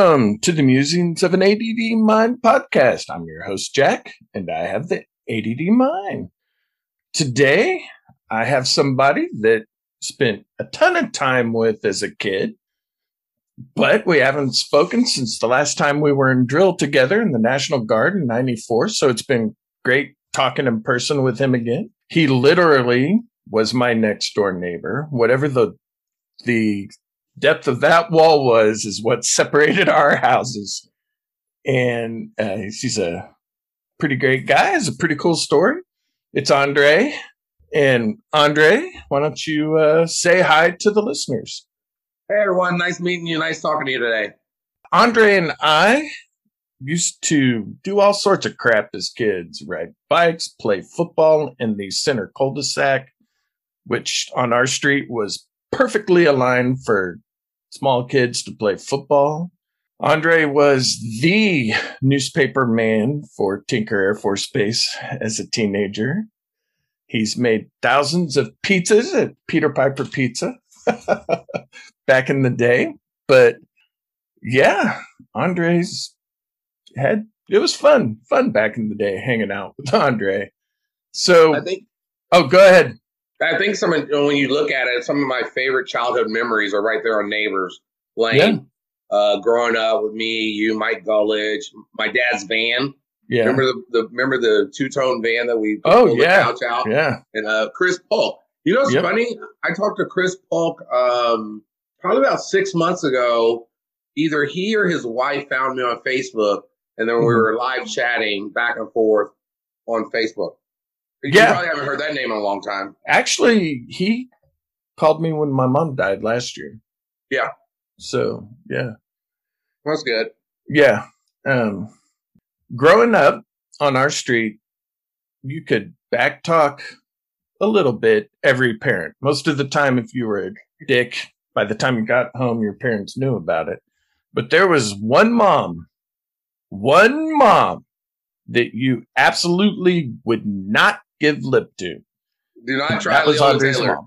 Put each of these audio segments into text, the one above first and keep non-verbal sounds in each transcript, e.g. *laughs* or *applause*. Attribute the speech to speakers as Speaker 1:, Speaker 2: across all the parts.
Speaker 1: Welcome to the Musings of an ADD Mind podcast. I'm your host, Jack, and I have the ADD Mind. Today, I have somebody that spent a ton of time with as a kid, but we haven't spoken since the last time we were in drill together in the National Guard in 94. So it's been great talking in person with him again. He literally was my next door neighbor. Whatever the, the depth of that wall was, is what separated *laughs* our houses. And uh, he's a pretty great guy. Has a pretty cool story. It's Andre. And Andre, why don't you uh, say hi to the listeners?
Speaker 2: Hey everyone, nice meeting you. Nice talking to you today.
Speaker 1: Andre and I used to do all sorts of crap as kids, ride bikes, play football in the center cul-de-sac, which on our street was perfectly aligned for small kids to play football. Andre was the newspaper man for Tinker Air Force Base as a teenager. He's made thousands of pizzas at Peter Piper Pizza *laughs* back in the day. But yeah, Andre's had it was fun, fun back in the day hanging out with Andre. So
Speaker 2: I think
Speaker 1: Oh, go ahead.
Speaker 2: I think some of, when you look at it, some of my favorite childhood memories are right there on Neighbors Lane. Yeah. Uh, growing up with me, you, Mike Gullidge, my dad's van.
Speaker 1: Yeah.
Speaker 2: Remember the, the remember the two tone van that we
Speaker 1: oh yeah
Speaker 2: couch out
Speaker 1: yeah
Speaker 2: and uh Chris Polk. You know what's yep. funny? I talked to Chris Polk um probably about six months ago. Either he or his wife found me on Facebook, and then mm-hmm. we were live chatting back and forth on Facebook. You
Speaker 1: yeah.
Speaker 2: probably haven't heard that name in a long time.
Speaker 1: Actually, he called me when my mom died last year.
Speaker 2: Yeah.
Speaker 1: So yeah,
Speaker 2: that's good.
Speaker 1: Yeah. Um, growing up on our street, you could backtalk a little bit every parent. Most of the time, if you were a dick, by the time you got home, your parents knew about it. But there was one mom, one mom that you absolutely would not give lip to.
Speaker 2: Do not try Leola Taylor.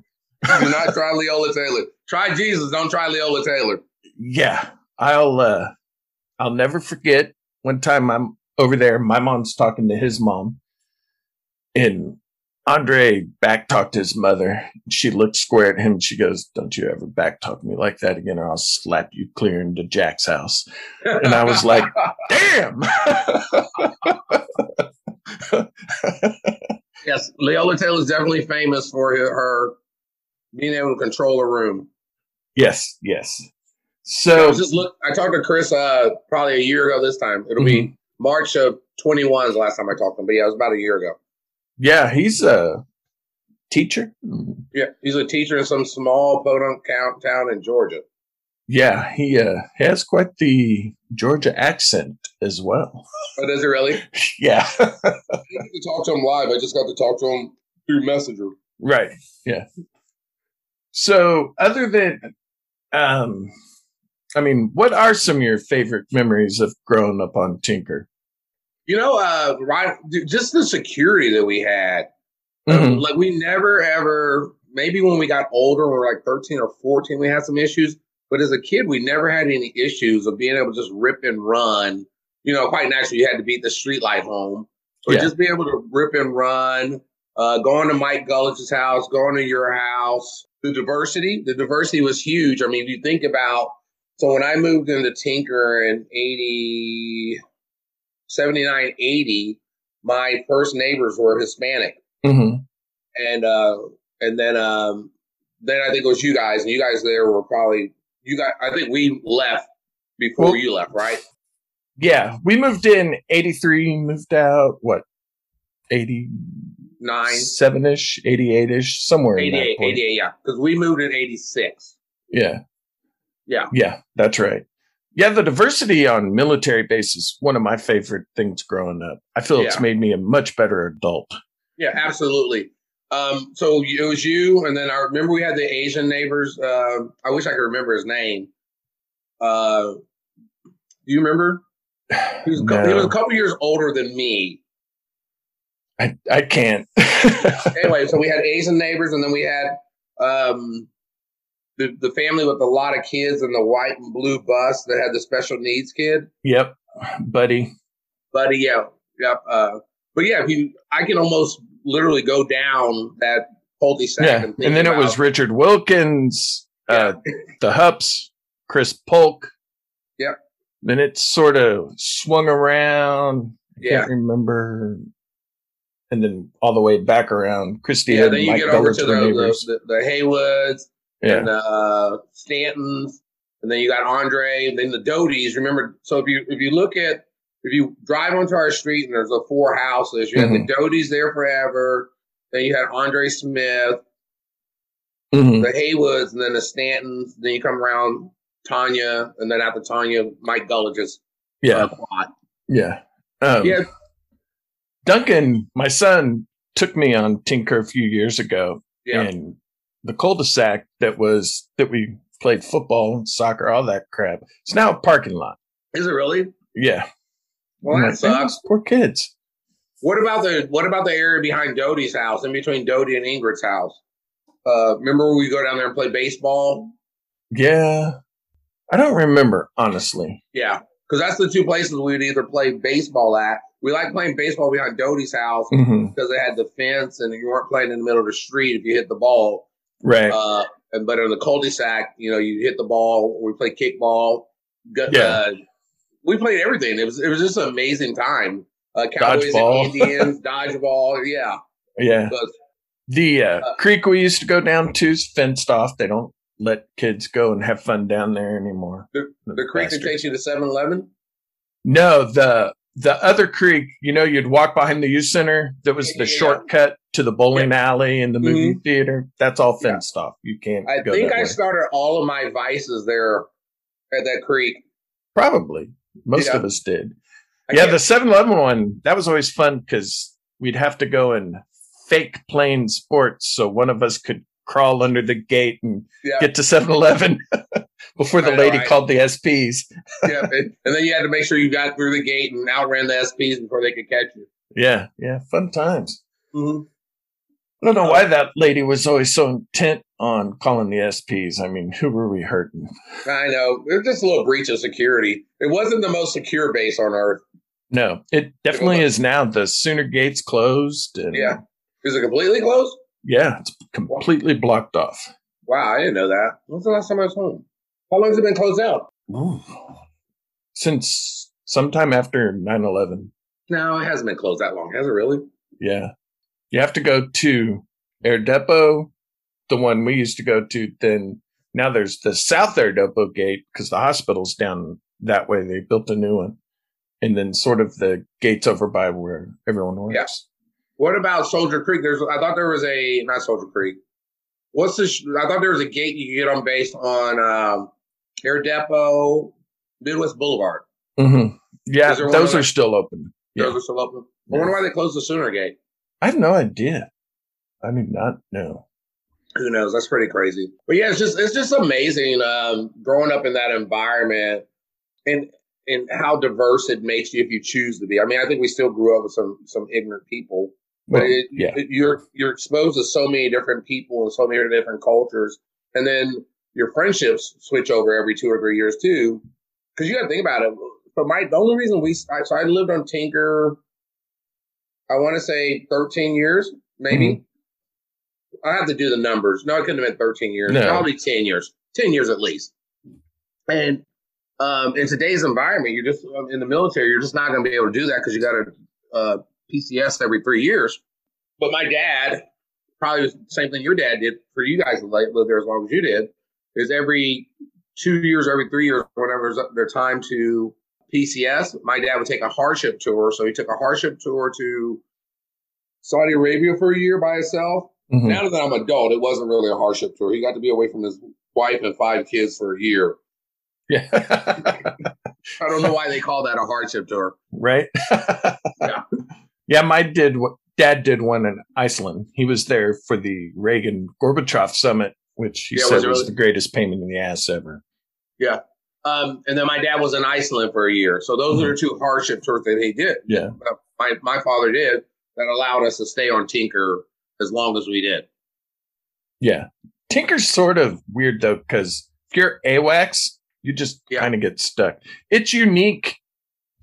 Speaker 2: Do not try Leola Taylor. Try Jesus. Don't try Leola Taylor.
Speaker 1: Yeah, I'll. uh I'll never forget one time I'm over there. My mom's talking to his mom, and Andre backtalked his mother. She looked square at him. She goes, "Don't you ever backtalk me like that again, or I'll slap you clear into Jack's house." And I was like, *laughs* "Damn." *laughs*
Speaker 2: yes, Leola Taylor is definitely famous for her, being able to control a room.
Speaker 1: Yes, yes. So
Speaker 2: I just look. I talked to Chris uh, probably a year ago. This time it'll mm-hmm. be March of 21 is the last time I talked to him, but yeah, it was about a year ago.
Speaker 1: Yeah, he's a teacher.
Speaker 2: Yeah, he's a teacher in some small podunk town in Georgia.
Speaker 1: Yeah, he uh, has quite the Georgia accent as well.
Speaker 2: Oh, does he really? *laughs*
Speaker 1: yeah.
Speaker 2: I didn't get to talk to him live. I just got to talk to him through Messenger.
Speaker 1: Right. Yeah. So, other than, um, I mean, what are some of your favorite memories of growing up on Tinker?
Speaker 2: You know, uh, right, just the security that we had. Mm-hmm. like we never ever. Maybe when we got older, when we were like thirteen or fourteen, we had some issues. But as a kid, we never had any issues of being able to just rip and run. You know, quite naturally, you had to beat the street light home, but yeah. just be able to rip and run. Uh, going to Mike Gulledge's house, going to your house. The diversity, the diversity was huge. I mean, if you think about, so when I moved into Tinker in 80, 79, 80, my first neighbors were Hispanic.
Speaker 1: Mm-hmm.
Speaker 2: And, uh, and then, um, then I think it was you guys, and you guys there were probably, you got. I think we left before well, you left, right?
Speaker 1: Yeah. We moved in 83, moved out, what, 89, 7 ish, 88 ish, somewhere
Speaker 2: 88, 88, yeah. Because we moved in 86.
Speaker 1: Yeah.
Speaker 2: Yeah.
Speaker 1: Yeah, that's right. yeah, the diversity on military bases one of my favorite things growing up. I feel yeah. it's made me a much better adult.
Speaker 2: Yeah, absolutely. Um, so it was you, and then I remember we had the Asian neighbors. Uh, I wish I could remember his name. Uh, do you remember? He was, no. he was a couple years older than me.
Speaker 1: I I can't. *laughs*
Speaker 2: anyway, so we had Asian neighbors, and then we had um, the the family with a lot of kids and the white and blue bus that had the special needs kid.
Speaker 1: Yep, buddy.
Speaker 2: Buddy, yeah, yep. Uh, but yeah, he, I can almost literally go down that cul-de-sac.
Speaker 1: Yeah, and, and then about, it was Richard Wilkins, uh, the Hups, Chris Polk.
Speaker 2: Yep.
Speaker 1: Then it sort of swung around. I yeah. can't remember. And then all the way back around. Christy yeah,
Speaker 2: then you Mike get over to the, the, the, the, Haywoods yeah. and uh, Stantons. And then you got Andre, and then the Doties. Remember, so if you if you look at if you drive onto our street and there's the four houses, you mm-hmm. have the Doties there forever. Then you had Andre Smith, mm-hmm. the Haywoods, and then the Stantons. Then you come around Tanya, and then after Tanya, Mike Gulledge's
Speaker 1: yeah uh, Yeah. Um, yeah. Duncan, my son, took me on Tinker a few years ago, yeah. and the cul-de-sac that was that we played football, soccer, all that crap. It's now a parking lot.
Speaker 2: Is it really?
Speaker 1: Yeah.
Speaker 2: Well, that sucks.
Speaker 1: Poor kids.
Speaker 2: What about the what about the area behind Doty's house, in between Doty and Ingrid's house? Uh, remember when we go down there and play baseball?
Speaker 1: Yeah, I don't remember honestly.
Speaker 2: Yeah, because that's the two places we would either play baseball at. We like playing baseball behind Doty's house mm-hmm. because they had the fence and you weren't playing in the middle of the street if you hit the ball.
Speaker 1: Right.
Speaker 2: Uh, and but in the cul-de-sac, you know, you hit the ball. We play kickball. Yeah. Uh, we played everything. It was it was just an amazing time. Uh, Cowboys dodgeball. and Indians, dodgeball. Yeah. *laughs*
Speaker 1: Yeah. But, the uh, uh, creek we used to go down to is fenced off. They don't let kids go and have fun down there anymore.
Speaker 2: The, the, the creek that takes you to 7 Eleven?
Speaker 1: No, the the other creek, you know, you'd walk behind the youth center. That was the yeah. shortcut to the bowling alley and the movie mm-hmm. theater. That's all fenced off. You can't.
Speaker 2: I think I way. started all of my vices there at that creek.
Speaker 1: Probably. Most of us did. I yeah, the 7 Eleven one, that was always fun because we'd have to go and fake playing sports. So one of us could crawl under the gate and yeah. get to 7 Eleven *laughs* before the lady called the SPs. *laughs*
Speaker 2: yeah. And, and then you had to make sure you got through the gate and outran the SPs before they could catch you.
Speaker 1: Yeah. Yeah. Fun times.
Speaker 2: Mm-hmm.
Speaker 1: I don't know why that lady was always so intent on calling the SPs. I mean, *laughs* who were we hurting?
Speaker 2: I know. It was just a little breach of security. It wasn't the most secure base on earth.
Speaker 1: No, it definitely it is now. The sooner gates closed. And,
Speaker 2: yeah. Is it completely closed?
Speaker 1: Yeah, it's completely blocked off.
Speaker 2: Wow, I didn't know that. When's the last time I was home? How long has it been closed out?
Speaker 1: Ooh. Since sometime after 9 11.
Speaker 2: No, it hasn't been closed that long, has it really?
Speaker 1: Yeah. You have to go to Air Depot, the one we used to go to. Then now there's the South Air Depot gate because the hospital's down that way. They built a new one. And then sort of the gates over by where everyone works. Yes.
Speaker 2: What about Soldier Creek? There's, I thought there was a, not Soldier Creek. What's this? I thought there was a gate you could get on based on um, Air Depot, Midwest Boulevard.
Speaker 1: Mm-hmm. Yeah, those are still open.
Speaker 2: Those yeah. are still open. I wonder why they closed the Sooner Gate.
Speaker 1: I have no idea. I do not know.
Speaker 2: Who knows? That's pretty crazy. But yeah, it's just it's just amazing um, growing up in that environment and and how diverse it makes you if you choose to be. I mean, I think we still grew up with some some ignorant people, but well, it, yeah. It, you're you're exposed to so many different people and so many different cultures, and then your friendships switch over every two or three years too. Because you got to think about it. But my the only reason we so I lived on Tinker I want to say 13 years, maybe. Mm-hmm. I have to do the numbers. No, it couldn't have been 13 years. No. Probably 10 years. 10 years at least. And um, in today's environment, you're just um, in the military. You're just not going to be able to do that because you got a uh, PCS every three years. But my dad, probably the same thing your dad did for you guys live there as long as you did, is every two years, every three years, whenever their time to PCS, my dad would take a hardship tour. So he took a hardship tour to Saudi Arabia for a year by himself. Mm-hmm. Now that I'm adult, it wasn't really a hardship tour. He got to be away from his wife and five kids for a year.
Speaker 1: Yeah. *laughs*
Speaker 2: I don't know why they call that a hardship tour.
Speaker 1: Right. *laughs*
Speaker 2: Yeah.
Speaker 1: Yeah, my did what dad did one in Iceland. He was there for the Reagan Gorbachev summit, which he
Speaker 2: Yeah,
Speaker 1: said
Speaker 2: was
Speaker 1: was, the greatest pain in the ass ever. Yeah.
Speaker 2: Um, and then my dad was in Iceland for a year. So those are the two hardship tours that he did.
Speaker 1: Yeah.
Speaker 2: Uh, my, my father did that allowed us to stay on Tinker as long as we did.
Speaker 1: Yeah. Tinker's sort of weird though, because if you're AWACS, you just
Speaker 2: Yeah.
Speaker 1: kind of get stuck. It's unique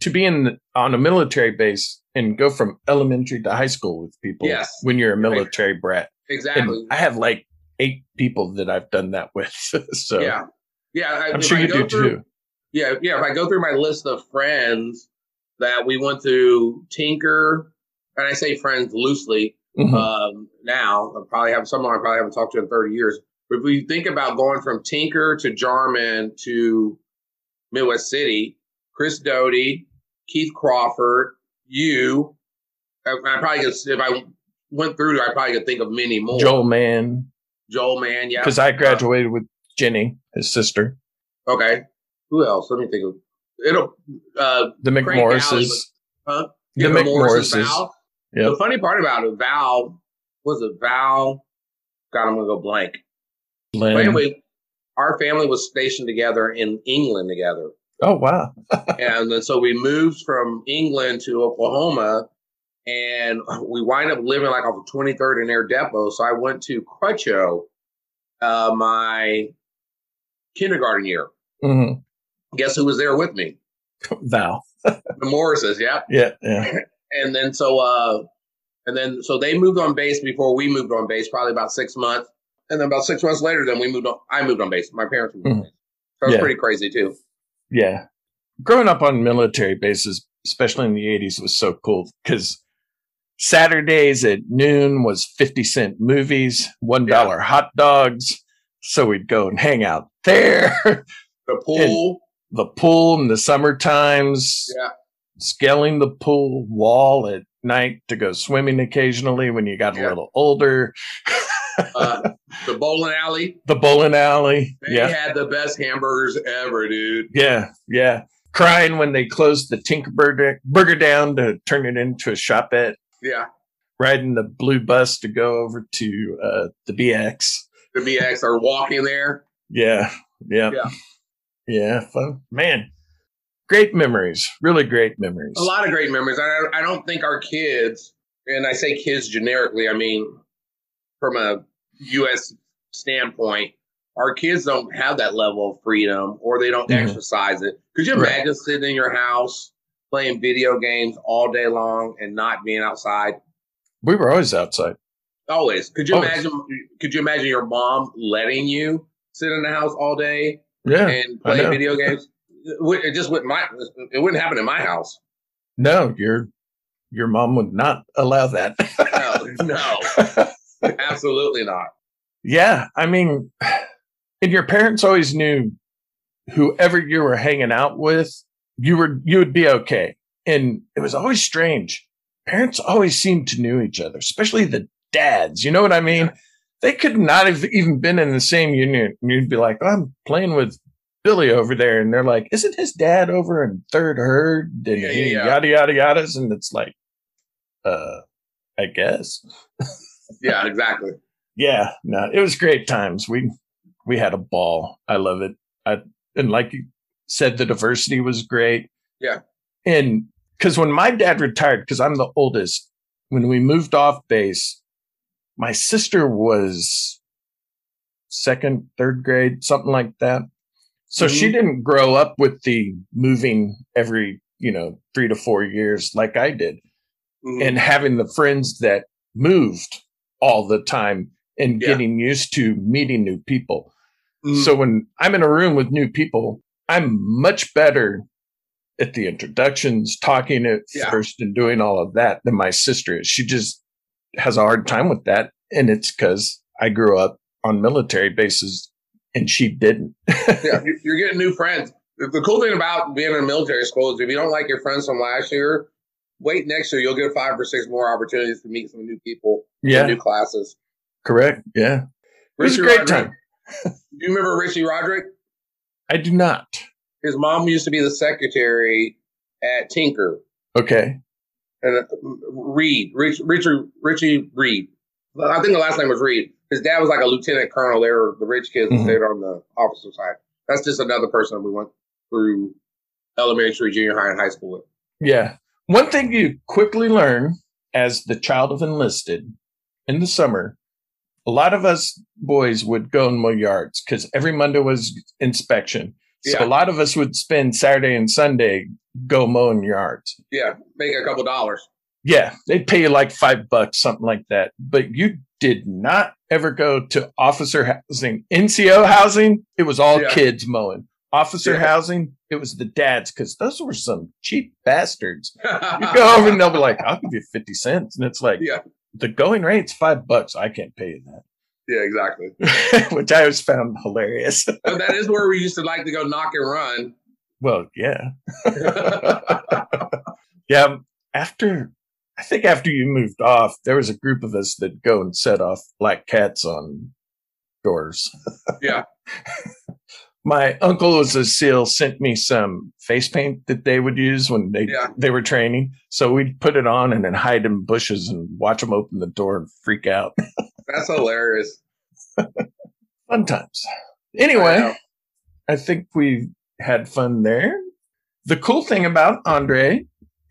Speaker 1: to be in on a military base and go from elementary to high school with people
Speaker 2: Yes.
Speaker 1: when you're a military brat.
Speaker 2: Exactly.
Speaker 1: And I have like eight people that I've done that with. *laughs* so
Speaker 2: yeah. Yeah. I-
Speaker 1: I'm
Speaker 2: if
Speaker 1: sure
Speaker 2: I
Speaker 1: you
Speaker 2: go
Speaker 1: do
Speaker 2: through-
Speaker 1: too.
Speaker 2: Yeah, yeah. If I go through my list of friends that we went through Tinker, and I say friends loosely
Speaker 1: Mhm.
Speaker 2: um, now, I probably have someone I probably haven't talked to in 30 years. But if we think about going from Tinker to Jarman to Midwest City, Chris Doty, Keith Crawford, you, I, I probably could, if I went through, I probably could think of many more.
Speaker 1: Joel Mann.
Speaker 2: Joel Mann, yeah.
Speaker 1: because I graduated with Jenny, his sister,
Speaker 2: Okay. Who else? Let me think of it'll. Uh,
Speaker 1: the McMorrises.
Speaker 2: Huh?
Speaker 1: The McMorrises. Yep.
Speaker 2: The funny part about it, Val was a Val? God, I'm gonna go blank.
Speaker 1: Lynn.
Speaker 2: But anyway, our family was stationed together in England together,
Speaker 1: Oh wow. *laughs*
Speaker 2: and then so we moved from England to Oklahoma, and we wind up living like off of 23rd and Air Depot. So I went to Crutcho, uh, my kindergarten year.
Speaker 1: hmm
Speaker 2: Guess who was there with me?
Speaker 1: Val. *laughs*
Speaker 2: The Morrises. Yeah.
Speaker 1: Yeah, yeah.
Speaker 2: And then so uh and then so they moved on base before we moved on base probably about six months and then about six months later then we moved on i moved on base my parents moved on
Speaker 1: Mhm.
Speaker 2: base so it's
Speaker 1: Yeah.
Speaker 2: pretty crazy too
Speaker 1: Yeah. Growing up on military bases, especially in the 80s, was so cool because Saturdays at noon was 50 cent movies, $1 hot dogs. So we'd go and hang out there.
Speaker 2: the *laughs* pool
Speaker 1: the pool in the summer times.
Speaker 2: Yeah.
Speaker 1: Scaling the pool wall at night to go swimming occasionally when you got a
Speaker 2: Yeah.
Speaker 1: little older.
Speaker 2: uh, the bowling alley *laughs*
Speaker 1: The bowling alley.
Speaker 2: they
Speaker 1: yeah.
Speaker 2: had the best hamburgers ever dude
Speaker 1: Yeah, yeah. Crying when they closed the Tinker Burger, burger down to turn it into a shopette.
Speaker 2: yeah
Speaker 1: Riding the blue bus to go over to uh, the BX.
Speaker 2: the bx are walking there
Speaker 1: Yeah, yeah,
Speaker 2: Yeah.
Speaker 1: yeah. Fun, man. Great memories. Really great memories.
Speaker 2: a lot of great memories I, I don't think our kids and i say kids generically i mean from a us standpoint our kids don't have that level of freedom or they don't
Speaker 1: Mhm.
Speaker 2: exercise it could you
Speaker 1: Right.
Speaker 2: imagine sitting in your house playing video games all day long and not being outside
Speaker 1: We were always outside.
Speaker 2: always could you
Speaker 1: Always.
Speaker 2: imagine could you imagine your mom letting you sit in the house all day
Speaker 1: Yeah.
Speaker 2: and play video games it, just wouldn't my it wouldn't happen in my house
Speaker 1: No, your your mom would not allow that.
Speaker 2: no no *laughs* absolutely not
Speaker 1: Yeah, I mean, and your parents always knew whoever you were hanging out with, you were you would be okay. And it was always strange. Parents always seemed to know each other, especially the dads. You know what I mean? They could not have even been in the same union. You'd be like, "Oh, I'm playing with Billy over there. And they're like, isn't his dad over in third herd? And
Speaker 2: Yeah, yeah, yeah.
Speaker 1: yada, yada, yadas. And it's like, uh, I guess. *laughs*
Speaker 2: yeah exactly
Speaker 1: Yeah, no, it was great times. We we had a ball. I love it. I and like you said, the diversity was great.
Speaker 2: Yeah.
Speaker 1: and because when my dad retired, because I'm the oldest, when we moved off base, my sister was second, third grade, something like that. So she
Speaker 2: Mhm.
Speaker 1: didn't grow up with the moving every you know three to four years like I did
Speaker 2: Mhm.
Speaker 1: and having the friends that moved all the time and
Speaker 2: Yeah.
Speaker 1: getting used to meeting new people.
Speaker 2: Mhm.
Speaker 1: So when I'm in a room with new people, I'm much better at the introductions, talking at
Speaker 2: Yeah.
Speaker 1: first and doing all of that than my sister is. She just has a hard time with that. And it's because I grew up on military bases and she didn't. *laughs*
Speaker 2: yeah, you- you're getting new friends. The cool thing about being in a military school is if you don't like your friends from last year, wait next year. You'll get five or six more opportunities to meet some new people
Speaker 1: yeah,
Speaker 2: new classes.
Speaker 1: correct. Yeah. It was a
Speaker 2: Richie
Speaker 1: great
Speaker 2: Roderick.
Speaker 1: time. *laughs*
Speaker 2: Do you remember Richie Roderick?
Speaker 1: I do not.
Speaker 2: His mom used to be the secretary at Tinker.
Speaker 1: Okay.
Speaker 2: And uh, Reed, Rich, Richard, Richie Reed. I think the last name was Reed. His dad was like a lieutenant colonel. They were the rich kids mm-hmm. stayed on the officer side. That's just another person we went through elementary, junior high, and high school with.
Speaker 1: Yeah. One thing you quickly learn as the child of enlisted in the summer, a lot of us boys would go and mow yards because every Monday was inspection. So yeah. a lot of us would spend Saturday and Sunday go mowing yards.
Speaker 2: Yeah, make a couple dollars.
Speaker 1: Yeah, they'd pay you like five bucks, something like that. But you did not ever go to officer housing, NCO housing. It was all yeah. kids mowing. Officer yeah. housing, it was the dads because those were some cheap bastards. *laughs* you go over and they'll be like, "I'll give you fifty cents," and it's like,
Speaker 2: yeah.
Speaker 1: the going rate's five bucks. I can't pay you that.
Speaker 2: Yeah, exactly. *laughs*
Speaker 1: Which I always found hilarious. *laughs*
Speaker 2: that is where we used to like to go knock and run.
Speaker 1: Well, yeah. yeah. After, I think after you moved off, there was a group of us that go and set off black cats on doors. *laughs*
Speaker 2: yeah.
Speaker 1: My uncle was a SEAL, sent me some face paint that they would use when they yeah. they were training. So we'd put it on and then hide in bushes and watch them open the door and freak out. *laughs*
Speaker 2: That's hilarious.
Speaker 1: Fun times. Anyway, I, I think we had fun there. The cool thing about Andre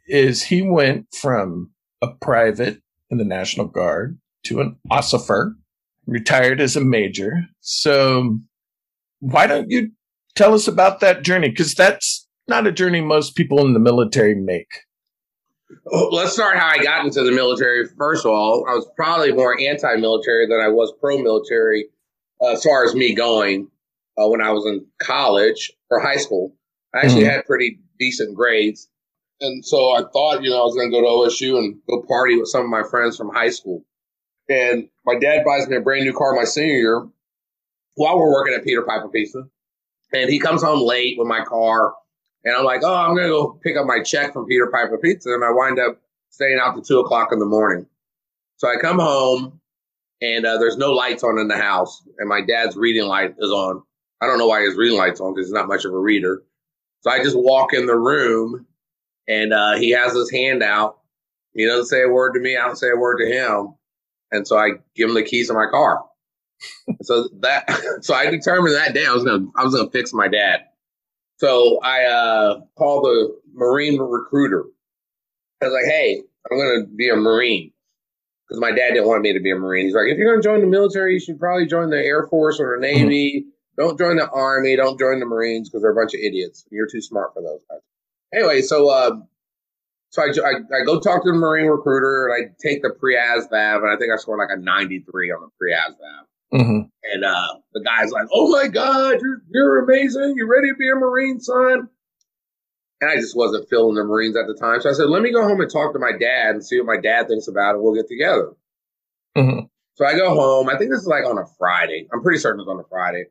Speaker 1: is he went from a private in the National Guard to an ossifer, retired as a major. So why don't you tell us about that journey? Because that's not a journey most people in the military make.
Speaker 2: Well, let's start how I got into the military. First of all, I was probably more anti-military than I was pro-military uh, as far as me going uh, when I was in college or high school. I actually mm-hmm. had pretty decent grades. And so I thought, you know, I was going to go to OSU and go party with some of my friends from high school. And my dad buys me a brand new car my senior year while we're working at Peter Piper Pizza. And he comes home late with my car and I'm like, oh, I'm going to go pick up my check from Peter Piper Pizza. And I wind up staying out to two o'clock in the morning. So I come home and uh, there's no lights on in the house. And my dad's reading light is on. I don't know why his reading light's on because he's not much of a reader. So I just walk in the room and uh, he has his hand out. He doesn't say a word to me. I don't say a word to him. And so I give him the keys to my car. *laughs* so that, *laughs* so I determined that day I was gonna, I was gonna fix my dad. So I uh, called the Marine recruiter. I was like, hey, I'm going to be a Marine. Because my dad didn't want me to be a Marine. He's like, if you're going to join the military, you should probably join the Air Force or the mm-hmm. Navy. Mm-hmm. Don't join the Army. Don't join the Marines because they're a bunch of idiots. You're too smart for those guys. Anyway, so um, so I, I, I, go talk to the Marine recruiter and I take the pre-ASVAB and I think I scored like a 93 on the pre-ASVAB. Mm-hmm. And uh, the guy's like, "Oh my God, you're you're amazing! You ready to be a Marine, son?" And I just wasn't feeling the Marines at the time, so I said, "Let me go home and talk to my dad and see what my dad thinks about it. We'll get together." Mm-hmm. So I go home. I think this is like on a Friday. I'm pretty certain it's on a Friday.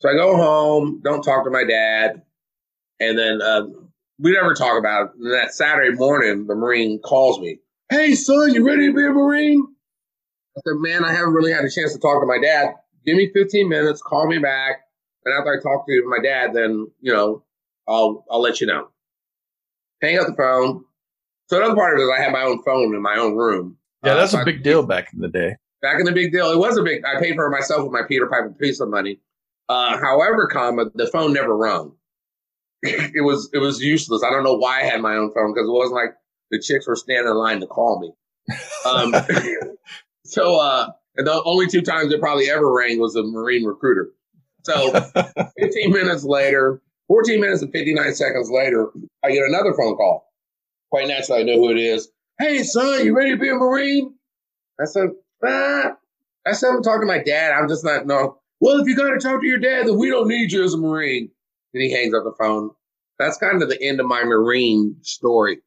Speaker 2: So I go home, don't talk to my dad, and then uh, we never talk about it. And that Saturday morning, the Marine calls me. Hey, son, you ready to be a Marine? I said, man, I haven't really had a chance to talk to my dad. Give me 15 minutes, call me back. And after I talk to my dad, then, you know, I'll, I'll let you know. Hang up the phone. So another part of it is I had my own phone in my own room.
Speaker 1: Yeah, that's uh, a big deal back in the day.
Speaker 2: Back in the big deal. It was a big, I paid for it myself with my Peter Piper Pizza money. Uh, however, comma, the phone never rung. *laughs* it was, it was useless. I don't know why I had my own phone because it wasn't like the chicks were standing in line to call me. Um, *laughs* So, uh, and the only two times it probably ever rang was a Marine recruiter. So, *laughs* 15 minutes later, 14 minutes and 59 seconds later, I get another phone call. Quite naturally, I know who it is. Hey, son, you ready to be a Marine? I said, ah. I said, I'm talking to my dad. I'm just not, no. Well, if you got to talk to your dad, then we don't need you as a Marine. And he hangs up the phone. That's kind of the end of my Marine story.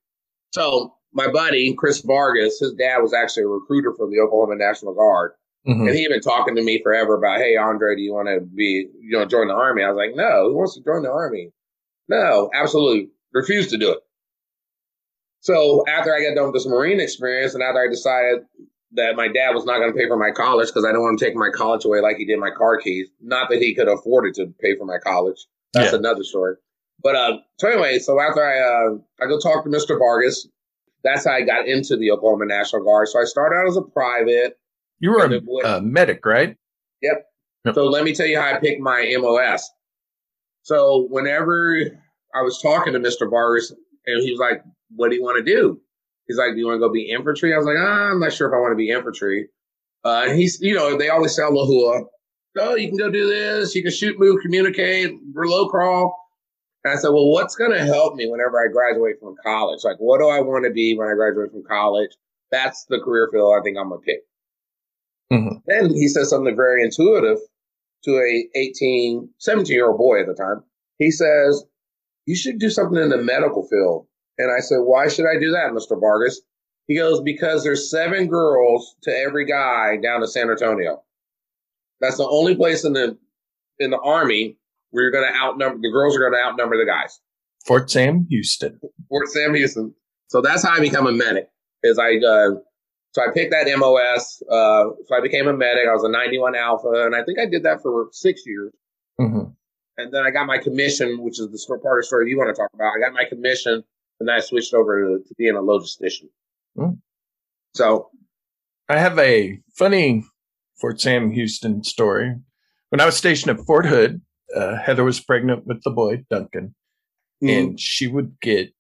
Speaker 2: So my buddy Chris Vargas, his dad was actually a recruiter for the Oklahoma National Guard, mm-hmm. and he had been talking to me forever about, "Hey, Andre, do you want to be, you know, join the army?" I was like, "No, who wants to join the army?" No, absolutely refused to do it. So after I got done with this Marine experience, and after I decided that my dad was not going to pay for my college because I didn't want to take my college away like he did my car keys. Not that he could afford it to pay for my college. That's yeah. another story. But uh, so anyway, so after I uh, I go talk to Mr. Vargas, that's how I got into the Oklahoma National Guard. So I started out as a private.
Speaker 1: You were a, a medic, right?
Speaker 2: Yep. yep. So let me tell you how I picked my MOS. So whenever I was talking to Mr. Vargas, and he was like, "What do you want to do?" He's like, "Do you want to go be infantry?" I was like, ah, "I'm not sure if I want to be infantry." Uh, he's, you know, they always sell Lahua. Oh, you can go do this. You can shoot, move, communicate, low crawl. And I said, well, what's going to help me whenever I graduate from college? Like, what do I want to be when I graduate from college? That's the career field I think I'm going to pick. Mm-hmm. Then he says something very intuitive to a 18, 17 year old boy at the time. He says, you should do something in the medical field. And I said, why should I do that, Mr. Vargas? He goes, because there's seven girls to every guy down to San Antonio. That's the only place in the in the army where you're going to outnumber the girls are going to outnumber the guys.
Speaker 1: Fort Sam Houston.
Speaker 2: Fort Sam Houston. So that's how I become a medic. Is I uh, so I picked that MOS. Uh, so I became a medic. I was a 91 Alpha, and I think I did that for six years. Mm-hmm. And then I got my commission, which is the part of the story you want to talk about. I got my commission, and then I switched over to, to being a logistician. Mm. So
Speaker 1: I have a funny Fort Sam Houston story. When I was stationed at Fort Hood, uh, Heather was pregnant with the boy, Duncan, mm. and she would get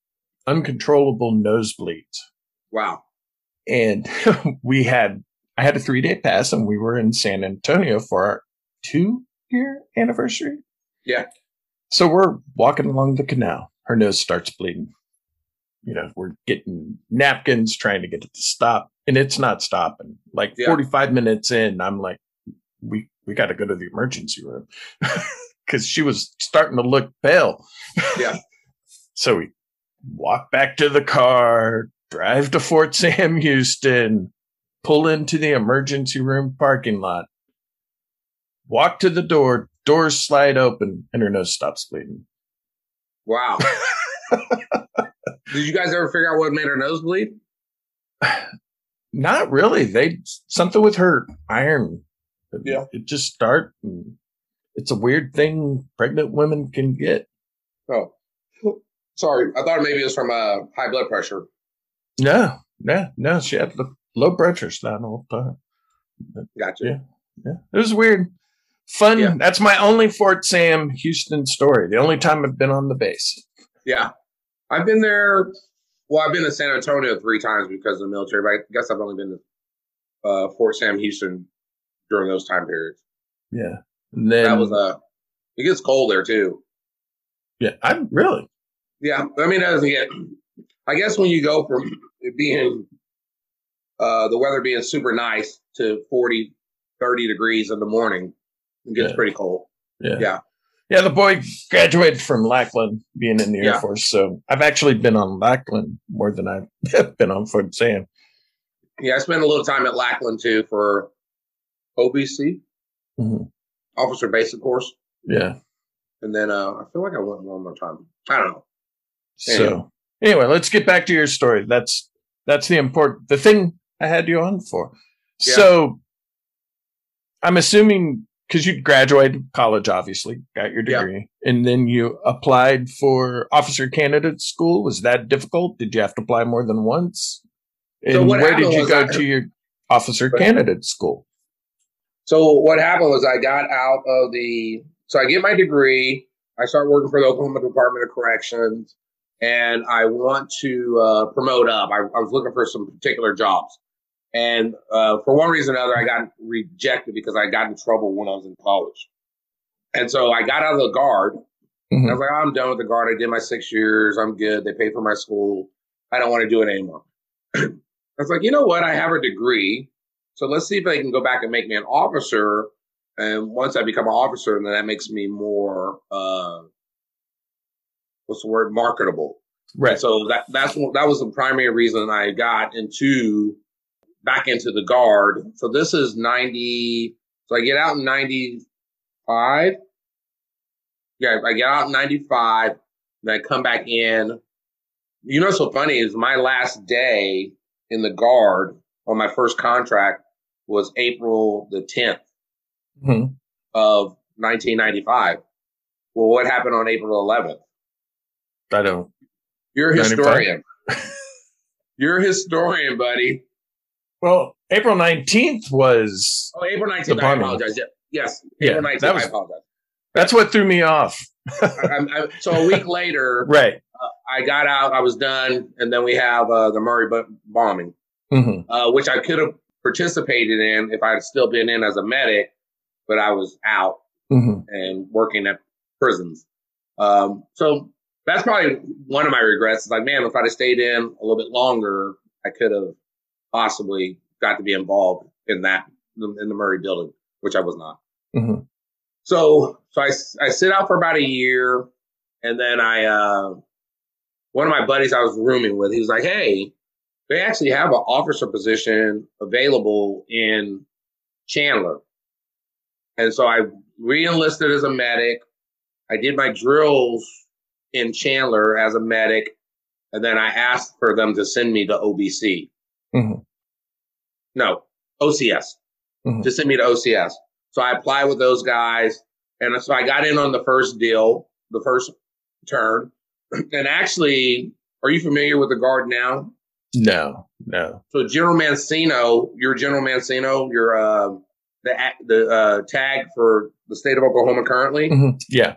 Speaker 1: uncontrollable nosebleeds.
Speaker 2: Wow.
Speaker 1: And *laughs* we had, I had a three day pass and we were in San Antonio for our two year anniversary.
Speaker 2: Yeah.
Speaker 1: So we're walking along the canal. Her nose starts bleeding you know, we're getting napkins, trying to get it to stop, and it's not stopping. Like yeah. 45 minutes in, I'm like, we we got to go to the emergency room *laughs* because she was starting to look pale.
Speaker 2: Yeah. *laughs*
Speaker 1: so we walk back to the car, drive to Fort Sam Houston, pull into the emergency room parking lot, walk to the door, doors slide open, and her nose stops bleeding.
Speaker 2: Wow. *laughs* Did you guys ever figure out what made her nose bleed? *sighs*
Speaker 1: Not really. They something with her iron.
Speaker 2: Yeah.
Speaker 1: It just start. it's a weird thing pregnant women can get.
Speaker 2: Oh, sorry. I thought maybe it was from uh, high blood pressure.
Speaker 1: No, no, no. She had the low pressure all the time.
Speaker 2: Gotcha.
Speaker 1: Yeah, yeah. It was weird. Fun. Yeah. That's my only Fort Sam Houston story. The only time I've been on the base.
Speaker 2: Yeah. I've been there. Well, I've been to San Antonio three times because of the military, but I guess I've only been to uh, Fort Sam Houston during those time periods.
Speaker 1: Yeah,
Speaker 2: and then that was uh it gets cold there too.
Speaker 1: Yeah, I'm really.
Speaker 2: Yeah, I mean, as get, *clears throat* I guess when you go from it being uh, the weather being super nice to 40, 30 degrees in the morning, it gets yeah. pretty cold.
Speaker 1: Yeah.
Speaker 2: Yeah.
Speaker 1: Yeah, the boy graduated from Lackland, being in the Air yeah. Force. So I've actually been on Lackland more than I've *laughs* been on Fort Sam.
Speaker 2: Yeah, I spent a little time at Lackland too for OBC, mm-hmm. Officer Basic Course.
Speaker 1: Yeah.
Speaker 2: And then uh, I feel like I went one more time. I don't know.
Speaker 1: Anyway. So anyway, let's get back to your story. That's that's the important the thing I had you on for. Yeah. So I'm assuming because you graduated college, obviously, got your degree, yeah. and then you applied for officer candidate school. Was that difficult? Did you have to apply more than once? And so where did you go I, to your officer candidate school?
Speaker 2: So what happened was I got out of the so I get my degree. I start working for the Oklahoma Department of Corrections, and I want to uh, promote up. I, I was looking for some particular jobs. And uh, for one reason or another, I got rejected because I got in trouble when I was in college. And so I got out of the guard. Mm-hmm. I was like, I'm done with the guard. I did my six years. I'm good. They paid for my school. I don't want to do it anymore. *clears throat* I was like, you know what? I have a degree. So let's see if they can go back and make me an officer. And once I become an officer, then that makes me more, uh, what's the word? Marketable.
Speaker 1: Right. And
Speaker 2: so that, that's, that was the primary reason I got into back into the guard. So this is 90. So I get out in 95. Yeah, I get out in 95. Then I come back in. You know, what's so funny is my last day in the guard on my first contract was April the 10th mm-hmm. of 1995. Well, what happened on April 11th?
Speaker 1: I don't.
Speaker 2: You're a historian. *laughs* You're a historian, buddy.
Speaker 1: Well, April 19th was.
Speaker 2: Oh, April 19th. I apologize. Yes.
Speaker 1: April yeah, 19th. That was, I apologize. That's what threw me off.
Speaker 2: I, I, so a week *laughs* later,
Speaker 1: right?
Speaker 2: Uh, I got out. I was done, and then we have uh, the Murrah bombing, mm-hmm. uh, which I could have participated in if I had still been in as a medic, but I was out mm-hmm. and working at prisons. Um, so that's probably one of my regrets. Like, man, if I'd have stayed in a little bit longer, I could have possibly got to be involved in that in the Murrah building, which I was not. Mm-hmm. So, so I, I sit out for about a year, and then I, uh, one of my buddies I was rooming with, he was like, "Hey, they actually have an officer position available in Chandler," and so I re-enlisted as a medic. I did my drills in Chandler as a medic, and then I asked for them to send me to OBC. Mm-hmm. No, OCS. Mm-hmm. To send me to OCS. So I applied with those guys. And so I got in on the first deal, the first turn. *clears throat* And actually, are you familiar with the guard now?
Speaker 1: No, no.
Speaker 2: So General Mancino, you're General Mancino, you're uh, the the uh, tag for the state of Oklahoma currently.
Speaker 1: Mm-hmm. Yeah.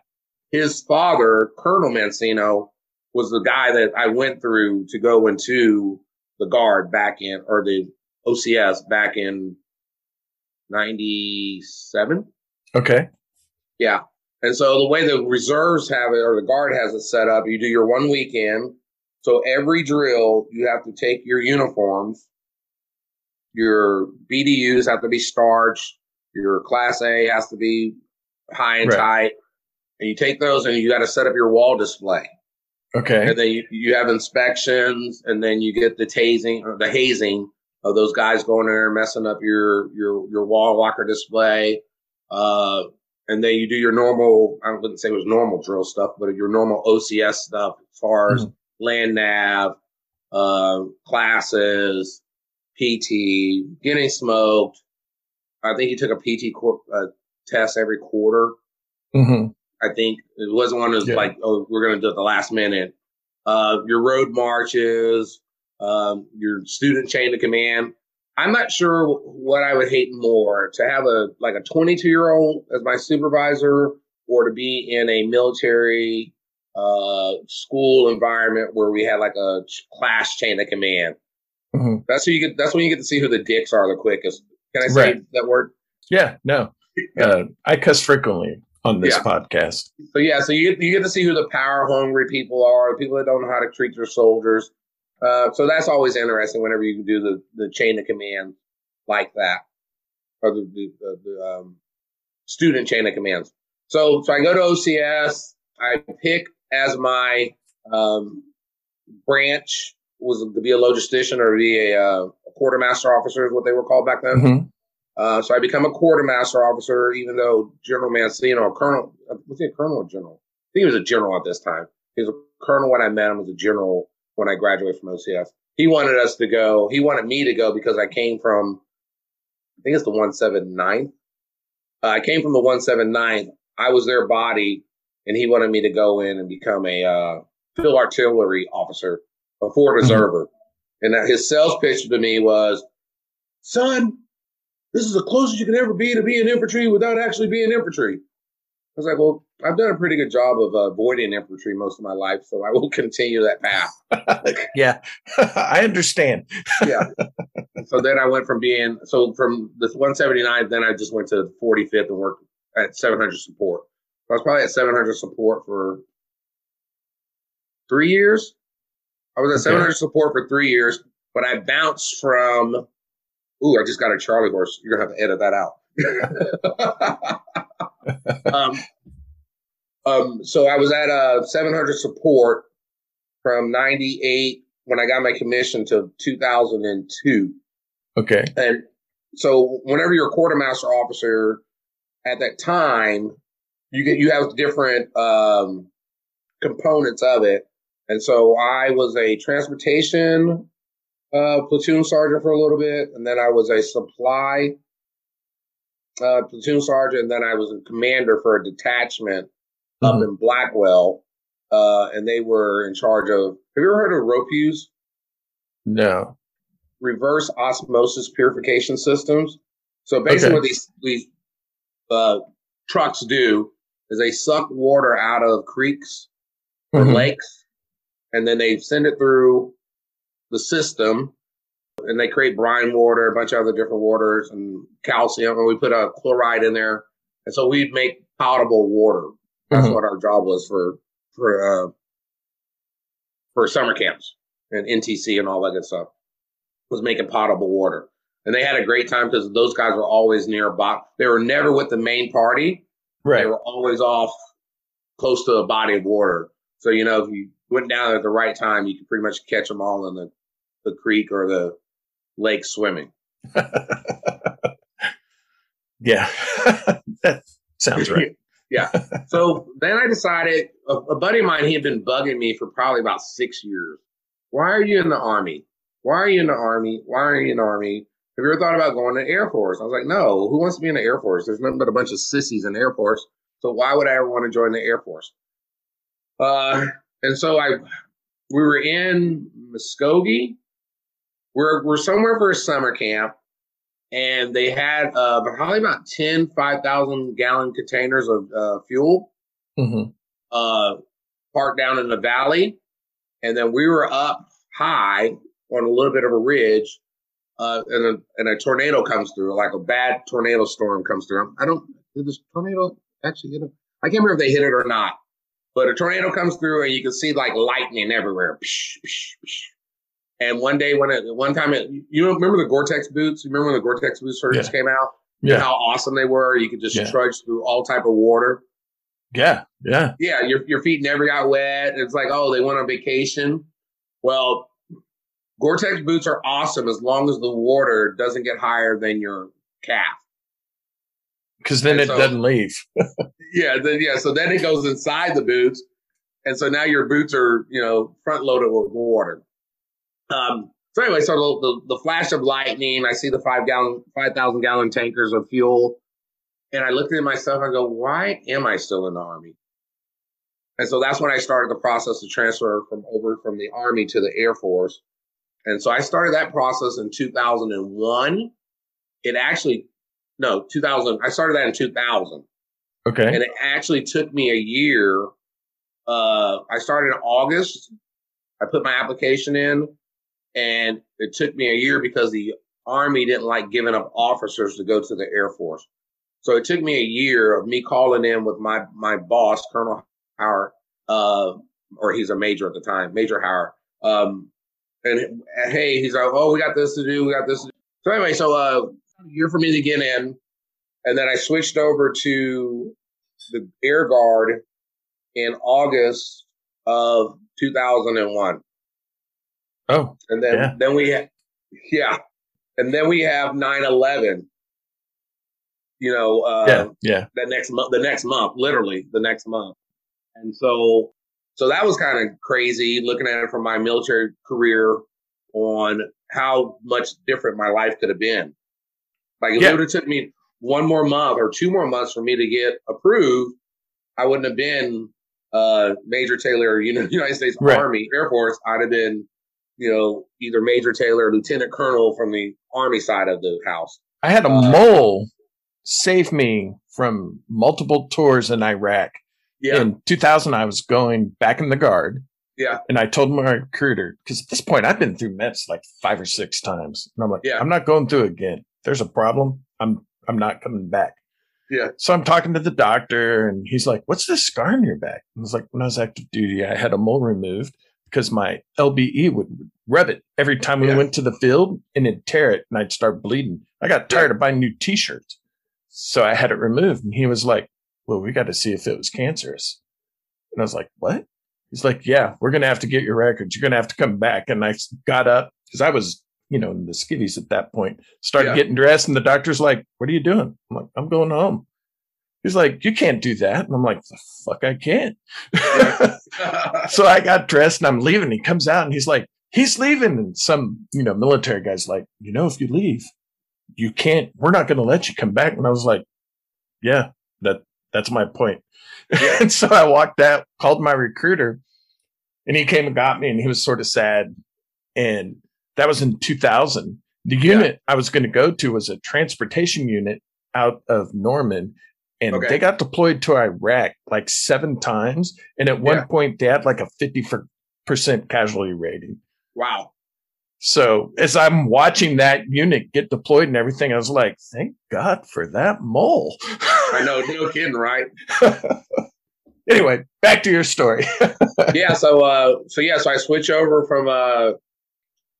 Speaker 2: His father, Colonel Mancino, was the guy that I went through to go into the guard back in, or the OCS back in 97.
Speaker 1: Okay.
Speaker 2: Yeah. And so the way the reserves have it, or the guard has it set up, you do your one weekend. So every drill, you have to take your uniforms. Your BDUs have to be starched. Your class A has to be high and right. tight. And you take those and you got to set up your wall display.
Speaker 1: Okay.
Speaker 2: And then you, have inspections and then you get the tasing or the hazing of those guys going in there messing up your your your wall locker display. Uh, and then you do your normal, I wouldn't say it was normal drill stuff, but your normal OCS stuff as far as mm-hmm. land nav, uh, classes, PT, getting smoked. I think you took a PT cor- uh, test every quarter. Mm-hmm. I think it wasn't one of those yeah. like, oh, we're going to do it the last minute. Uh, your road marches, um, your student chain of command. I'm not sure what I would hate more to have a like a 22 year old as my supervisor or to be in a military uh, school environment where we had like a class chain of command. Mm-hmm. That's who you get. That's when you get to see who the dicks are the quickest. Can I say right. that word?
Speaker 1: Yeah, no. Uh, I cuss frequently on this yeah. podcast.
Speaker 2: So yeah, so you get, you get to see who the power hungry people are, the people that don't know how to treat their soldiers. Uh, so that's always interesting whenever you do the, the chain of command like that, or the, the, the, the um, student chain of commands. So, so I go to OCS. I pick as my um, branch was to be a logistician or to be a, uh, a, quartermaster officer is what they were called back then. Mm-hmm. Uh, so I become a quartermaster officer, even though General Mancino, a Colonel, was he a colonel or general? I think he was a general at this time. He was a colonel when I met him, was a general when I graduated from OCS. He wanted us to go. He wanted me to go because I came from, I think it's the 179th. Uh, I came from the 179th. I was their body, and he wanted me to go in and become a uh, field artillery officer, a forward mm-hmm. observer. And his sales pitch to me was, son, this is the closest you can ever be to being infantry without actually being infantry. I was like, well, I've done a pretty good job of uh, avoiding infantry most of my life, so I will *laughs* continue that path. *laughs*
Speaker 1: yeah, *laughs* I understand.
Speaker 2: yeah. So then I went from being so from the 179, then I just went to 45th and worked at 700 support. I was probably at 700 support for three years. I was at okay. 700 support for three years, but I bounced from. Ooh, I just got a Charlie horse. You're gonna have to edit that out. *laughs* um, um, so I was at a uh, 700 support from 98 when I got my commission to 2002.
Speaker 1: Okay.
Speaker 2: And so whenever you're a quartermaster officer at that time, you get, you have different, um, components of it. And so I was a transportation, uh, platoon sergeant for a little bit. And then I was a supply, uh, platoon sergeant. And then I was a commander for a detachment up mm-hmm. in Blackwell. uh, and they were in charge of. Have you ever heard of ROWPUs?
Speaker 1: No.
Speaker 2: Reverse osmosis purification systems. So basically, okay. what these these uh, trucks do is they suck water out of creeks or mm-hmm. lakes, and then they send it through the system, and they create brine water, a bunch of other different waters, and calcium, and we put a chloride in there, and so we'd make potable water. That's mm-hmm. what our job was for for uh, for summer camps and NTC and all that good stuff. Was making potable water, and they had a great time because those guys were always nearby. They were never with the main party. Right. They were always off close to a body of water. So you know, if you went down at the right time, you could pretty much catch them all in the the creek or the lake swimming. *laughs*
Speaker 1: yeah, *laughs* that sounds right. *laughs*
Speaker 2: yeah. So then I decided a, a, buddy of mine, he had been bugging me for probably about six years. Why are you in the army? Why are you in the army? Why are you in the army? Have you ever thought about going to the Air Force? I was like, no, who wants to be in the Air Force? There's nothing but a bunch of sissies in the Air Force. So why would I ever want to join the Air Force? Uh, and so I, we were in Muskogee. We're, we're somewhere for a summer camp and they had uh, probably about 10 5,000 gallon containers of uh, fuel mm-hmm. uh, parked down in the valley. And then we were up high on a little bit of a ridge, uh, and, a, and a tornado comes through, like a bad tornado storm comes through. I don't, did this tornado actually hit it? I can't remember if they hit it or not, but a tornado comes through and you can see like lightning everywhere. And one day, when it, one time, it, you remember the Gore-Tex boots? You remember when the Gore-Tex boots first yeah. came out? Yeah. How awesome they were! You could just yeah. trudge through all type of water.
Speaker 1: Yeah, yeah,
Speaker 2: yeah. Your your feet never got wet. It's like, oh, they went on vacation. Well, Gore-Tex boots are awesome as long as the water doesn't get higher than your calf.
Speaker 1: Because then and it so, doesn't leave. *laughs*
Speaker 2: yeah, then yeah. So then it goes inside the boots, and so now your boots are you know front loaded with water. Um, so anyway, so the, the, the flash of lightning, I see the five gallon, five thousand gallon tankers of fuel, and I looked at myself. I go, why am I still in the army? And so that's when I started the process to transfer from over from the army to the Air Force. And so I started that process in 2001. It actually, no, 2000. I started that in 2000.
Speaker 1: Okay.
Speaker 2: And it actually took me a year. Uh, I started in August. I put my application in and it took me a year because the Army didn't like giving up officers to go to the Air Force. So it took me a year of me calling in with my my boss, Colonel Howard, uh, or he's a major at the time, Major Howard. Um, and hey, he's like, oh, we got this to do, we got this. So anyway, so uh, a year for me to get in, and then I switched over to the Air Guard in August of 2001.
Speaker 1: Oh,
Speaker 2: and then yeah. then we ha- yeah, and then we have 9-11. You know, uh,
Speaker 1: yeah, yeah.
Speaker 2: That next month, the next month, literally the next month, and so so that was kind of crazy looking at it from my military career on how much different my life could have been. Like if yeah. it would have took me one more month or two more months for me to get approved, I wouldn't have been uh, Major Taylor, you know, *laughs* United States right. Army Air Force. I'd have been you know, either Major Taylor or Lieutenant Colonel from the Army side of the house.
Speaker 1: I had a uh, mole save me from multiple tours in Iraq. Yeah. In 2000, I was going back in the guard.
Speaker 2: Yeah.
Speaker 1: And I told my recruiter, because at this point I've been through MEPS like five or six times. And I'm like, yeah. I'm not going through again. There's a problem. I'm I'm not coming back.
Speaker 2: Yeah.
Speaker 1: So I'm talking to the doctor and he's like, What's this scar on your back? I was like, When I was active duty, I had a mole removed because my LBE would rub it every time we yeah. went to the field and it'd tear it and I'd start bleeding. I got tired of buying new t shirts. So I had it removed. And he was like, Well, we got to see if it was cancerous. And I was like, What? He's like, Yeah, we're going to have to get your records. You're going to have to come back. And I got up because I was, you know, in the skivvies at that point, started yeah. getting dressed. And the doctor's like, What are you doing? I'm like, I'm going home. He's like, you can't do that. And I'm like, the fuck, I can't. *laughs* so I got dressed and I'm leaving. He comes out and he's like, he's leaving. And some, you know, military guy's like, you know, if you leave, you can't, we're not going to let you come back. And I was like, yeah, that, That's my point. Yeah. *laughs* and so I walked out, called my recruiter, and he came and got me, and he was sort of sad. And that was in 2000. The unit yeah. I was going to go to was a transportation unit out of Norman, and okay. they got deployed to Iraq like seven times. And at one yeah. point, they had like a 50% casualty rating.
Speaker 2: Wow.
Speaker 1: So as I'm watching that unit get deployed and everything, I was like, thank God for that mole.
Speaker 2: I know, no *laughs* kidding, right?
Speaker 1: anyway, back to your story. *laughs*
Speaker 2: yeah, so uh so yeah, so I switch over from uh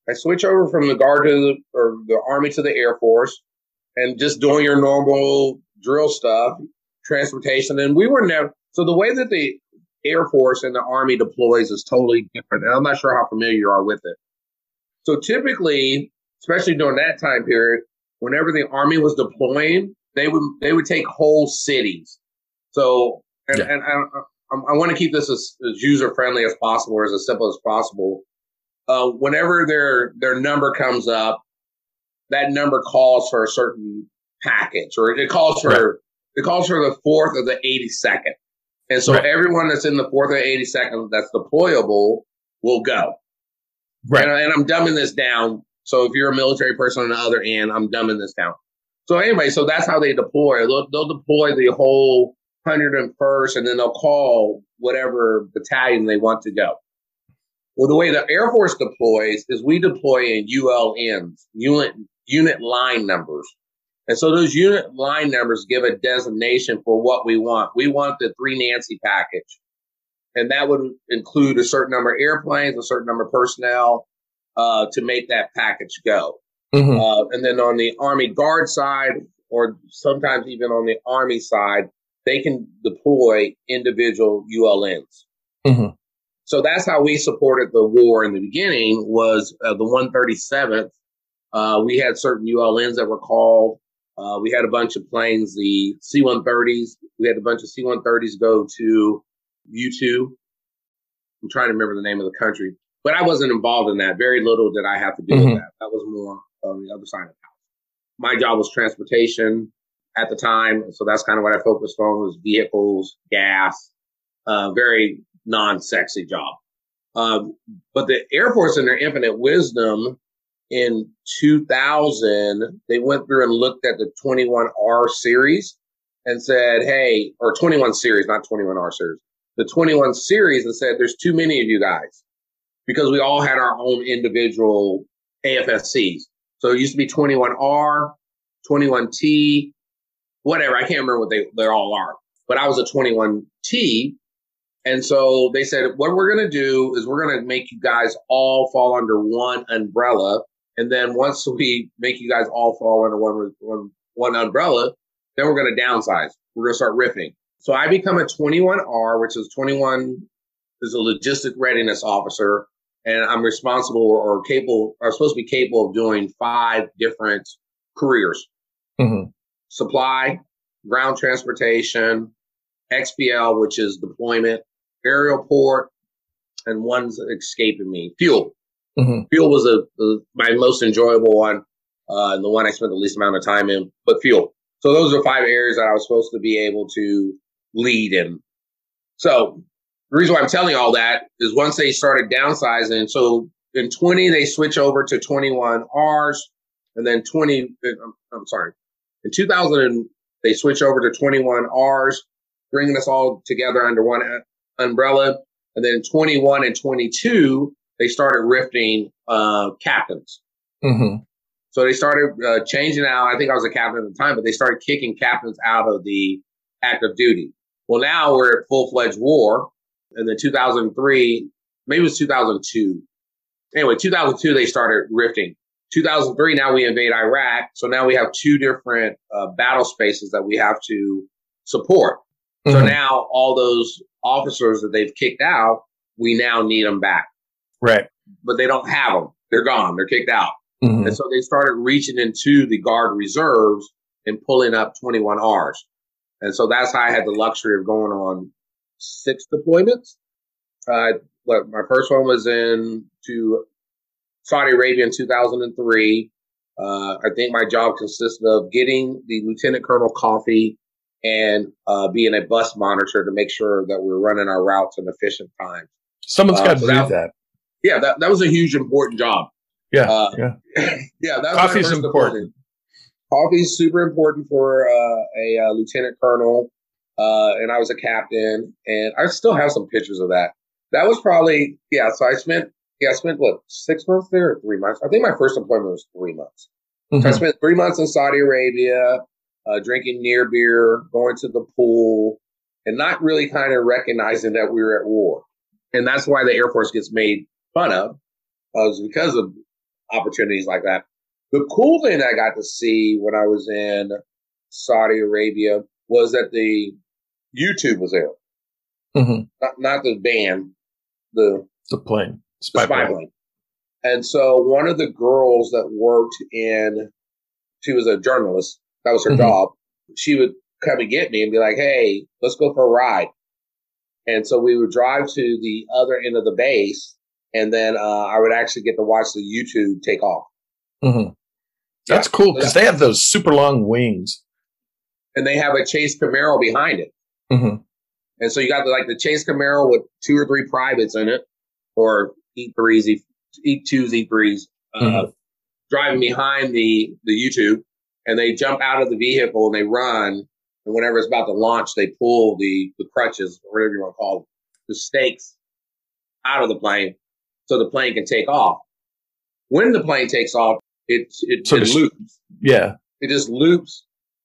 Speaker 2: I switch over from the guard to the or the army to the Air Force and just doing your normal drill stuff, transportation. And we were never so the way that the Air Force and the Army deploys is totally different. And I'm not sure how familiar you are with it. So typically, especially during that time period, whenever the army was deploying, they would they would take whole cities. So and, yeah. and I, I, I want to keep this as, as user friendly as possible, or as, as simple as possible. Uh, whenever their their number comes up, that number calls for a certain package, or it calls for right. it calls for the fourth of the eighty second. And so right. everyone that's in the fourth or eighty second that's deployable will go. Right. And, and, I'm dumbing this down. So if you're a military person on the other end, I'm dumbing this down. So anyway, so that's how they deploy. They'll, they'll deploy the whole 101st and then they'll call whatever battalion they want to go. Well, the way the Air Force deploys is we deploy in ULNs, unit, unit line numbers. And so those unit line numbers give a designation for what we want. We want the three Nancy package and that would include a certain number of airplanes, a certain number of personnel uh, to make that package go. Mm-hmm. Uh, and then on the Army Guard side, or sometimes even on the Army side, they can deploy individual ULNs. Mm-hmm. So that's how we supported the war in the beginning. Was uh, the 137th? Uh, we had certain ULNs that were called. Uh, we had a bunch of planes, the C-130s. We had a bunch of C-130s go to U2. I'm trying to remember the name of the country, but I wasn't involved in that. Very little did I have to do mm-hmm. with that. That was more on the other side of the house. My job was transportation at the time, so that's kind of what I focused on was vehicles, gas. Uh, very non-sexy job. Um, but the Air Force, in their infinite wisdom, in 2000, they went through and looked at the 21R series and said, "Hey," or 21 series, not 21R series the 21 series and said, there's too many of you guys because we all had our own individual AFSCs. So it used to be 21R, 21T, whatever. I can't remember what they, they all are, but I was a 21T. And so they said, what we're going to do is we're going to make you guys all fall under one umbrella. And then once we make you guys all fall under one, one, one umbrella, then we're going to downsize. We're going to start riffing. So I become a 21R, which is 21 is a logistic readiness officer, and I'm responsible or, capable, or supposed to be capable of doing five different careers: mm-hmm. supply, ground transportation, XPL, which is deployment, aerial port, and one's escaping me, fuel. Mm-hmm. Fuel was a, a, my most enjoyable one, uh, and the one I spent the least amount of time in. But fuel. So those are five areas that I was supposed to be able to lead him. So the reason why I'm telling you all that is once they started downsizing, so in 20 they switch over to 21 R's, and then 20. I'm, I'm sorry, in 2000 they switch over to 21 R's, bringing us all together under one umbrella. And then 21 and 22 they started riffing uh, captains. Mm-hmm. So they started uh, changing out. I think I was a captain at the time, but they started kicking captains out of the active duty. Well, now we're at full fledged war. And then 2003, maybe it was 2002. Anyway, 2002, they started riffing. 2003, now we invade Iraq. So now we have two different uh, battle spaces that we have to support. Mm-hmm. So now all those officers that they've kicked out, we now need them back.
Speaker 1: Right.
Speaker 2: But they don't have them. They're gone. They're kicked out. Mm-hmm. And so they started reaching into the guard reserves and pulling up 21Rs. And so that's how I had the luxury of going on six deployments. Uh, my first one was in to Saudi Arabia in 2003. Uh, I think my job consisted of getting the Lieutenant Colonel Coffee and uh, being a bus monitor to make sure that we're running our routes in efficient time.
Speaker 1: Someone's uh, got to so do that, that,
Speaker 2: Yeah, that, that was a huge important job.
Speaker 1: Yeah, uh, yeah, *laughs*
Speaker 2: yeah. That
Speaker 1: coffee's important.
Speaker 2: Coffee's super important for uh, a uh, lieutenant colonel, and I was a captain, and I still have some pictures of that. That was probably yeah. So I spent yeah, I spent what six months there or three months. I think my first employment was three months. Mm-hmm. So I spent three months in Saudi Arabia, uh, drinking near beer, going to the pool, and not really kind of recognizing that we were at war. And that's why the Air Force gets made fun of, uh, because of opportunities like that. The cool thing I got to see when I was in Saudi Arabia was that the U-2 was there. Mm-hmm. Not, not the band, the
Speaker 1: the plane,
Speaker 2: spy, the spy plane. plane. And so one of the girls that worked in, she was a journalist. That was her mm-hmm. job. She would come and get me and be like, "Hey, let's go for a ride." And so we would drive to the other end of the base, and then uh, I would actually get to watch the U-2 take off.
Speaker 1: Mm-hmm. That's yeah. cool because they have those super long wings,
Speaker 2: and they have a Chase Camaro behind it. Mm-hmm. And so you got the, like the Chase Camaro with two or three privates in it, or E threes, E twos, E threes, uh, mm-hmm. driving behind the the U-2, and they jump out of the vehicle and they run. And whenever it's about to launch, they pull the the crutches or whatever you want to call them, the stakes out of the plane, so the plane can take off. When the plane takes off, it it, so it loops.
Speaker 1: Yeah,
Speaker 2: it just loops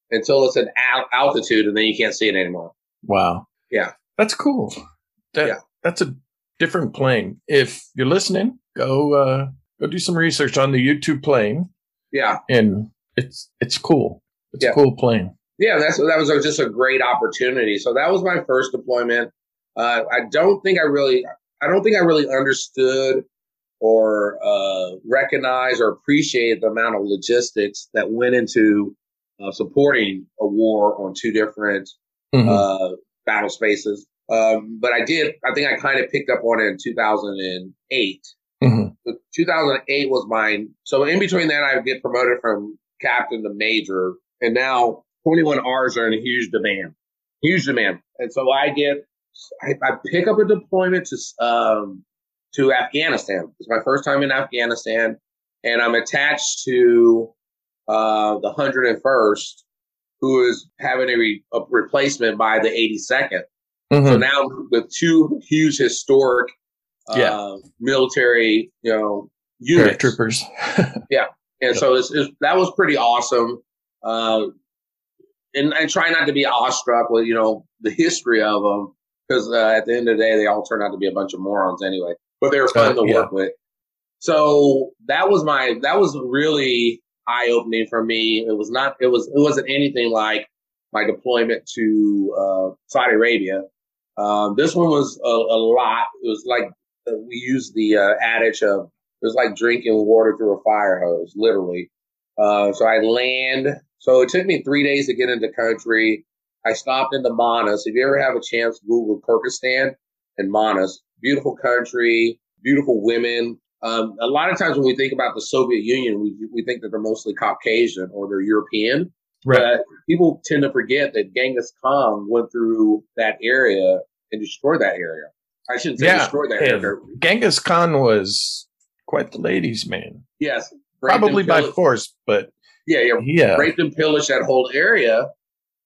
Speaker 2: until it's at altitude, and then you can't see it anymore.
Speaker 1: Wow.
Speaker 2: Yeah,
Speaker 1: that's cool. That, yeah, that's a different plane. If you're listening, go uh, go do some research on the U-2 plane.
Speaker 2: Yeah,
Speaker 1: and it's it's cool. It's yeah. a cool plane.
Speaker 2: Yeah, that's that was just a great opportunity. So that was my first deployment. Uh, I don't think I really, I don't think I really understood or uh, recognize or appreciated the amount of logistics that went into uh, supporting a war on two different mm-hmm. Uh, battle spaces. Um, but I did, I think I kind of picked up on it in 2008. Mm-hmm. 2008 was mine. So in between that, I get promoted from captain to major. And now 21Rs are in a huge demand, huge demand. And so I get, I, I pick up a deployment to, um, to Afghanistan. It's my first time in Afghanistan. And I'm attached to, uh, the 101st, who is having a, re- a replacement by the 82nd. Mm-hmm. So now with two huge historic uh, yeah. military, you know, units.
Speaker 1: Troopers. *laughs*
Speaker 2: yeah. And so it's, it's, that was pretty awesome. Uh, and, and try not to be awestruck with, you know, the history of them because uh, at the end of the day, they all turn out to be a bunch of morons anyway, but they were fun uh, to yeah. work with. So that was my, that was really eye opening for me. It was not, it was, it wasn't anything like my deployment to uh, Saudi Arabia. Um, this one was a, a, lot. It was like uh, we used the uh, adage of it was like drinking water through a fire hose, literally. Uh, so I land. So it took me three days to get into country. I stopped in the Manas. If you ever have a chance, Google Kyrgyzstan and Manas. Beautiful country, beautiful women. Um, a lot of times when we think about the Soviet Union, we, we think that they're mostly Caucasian or they're European. Right. But people tend to forget that Genghis Khan went through that area and destroyed that area. I shouldn't say yeah, destroy that area.
Speaker 1: Genghis Khan was quite the ladies' man.
Speaker 2: Yes.
Speaker 1: Probably by force, but
Speaker 2: yeah, yeah, yeah. Raped and pillaged that whole area.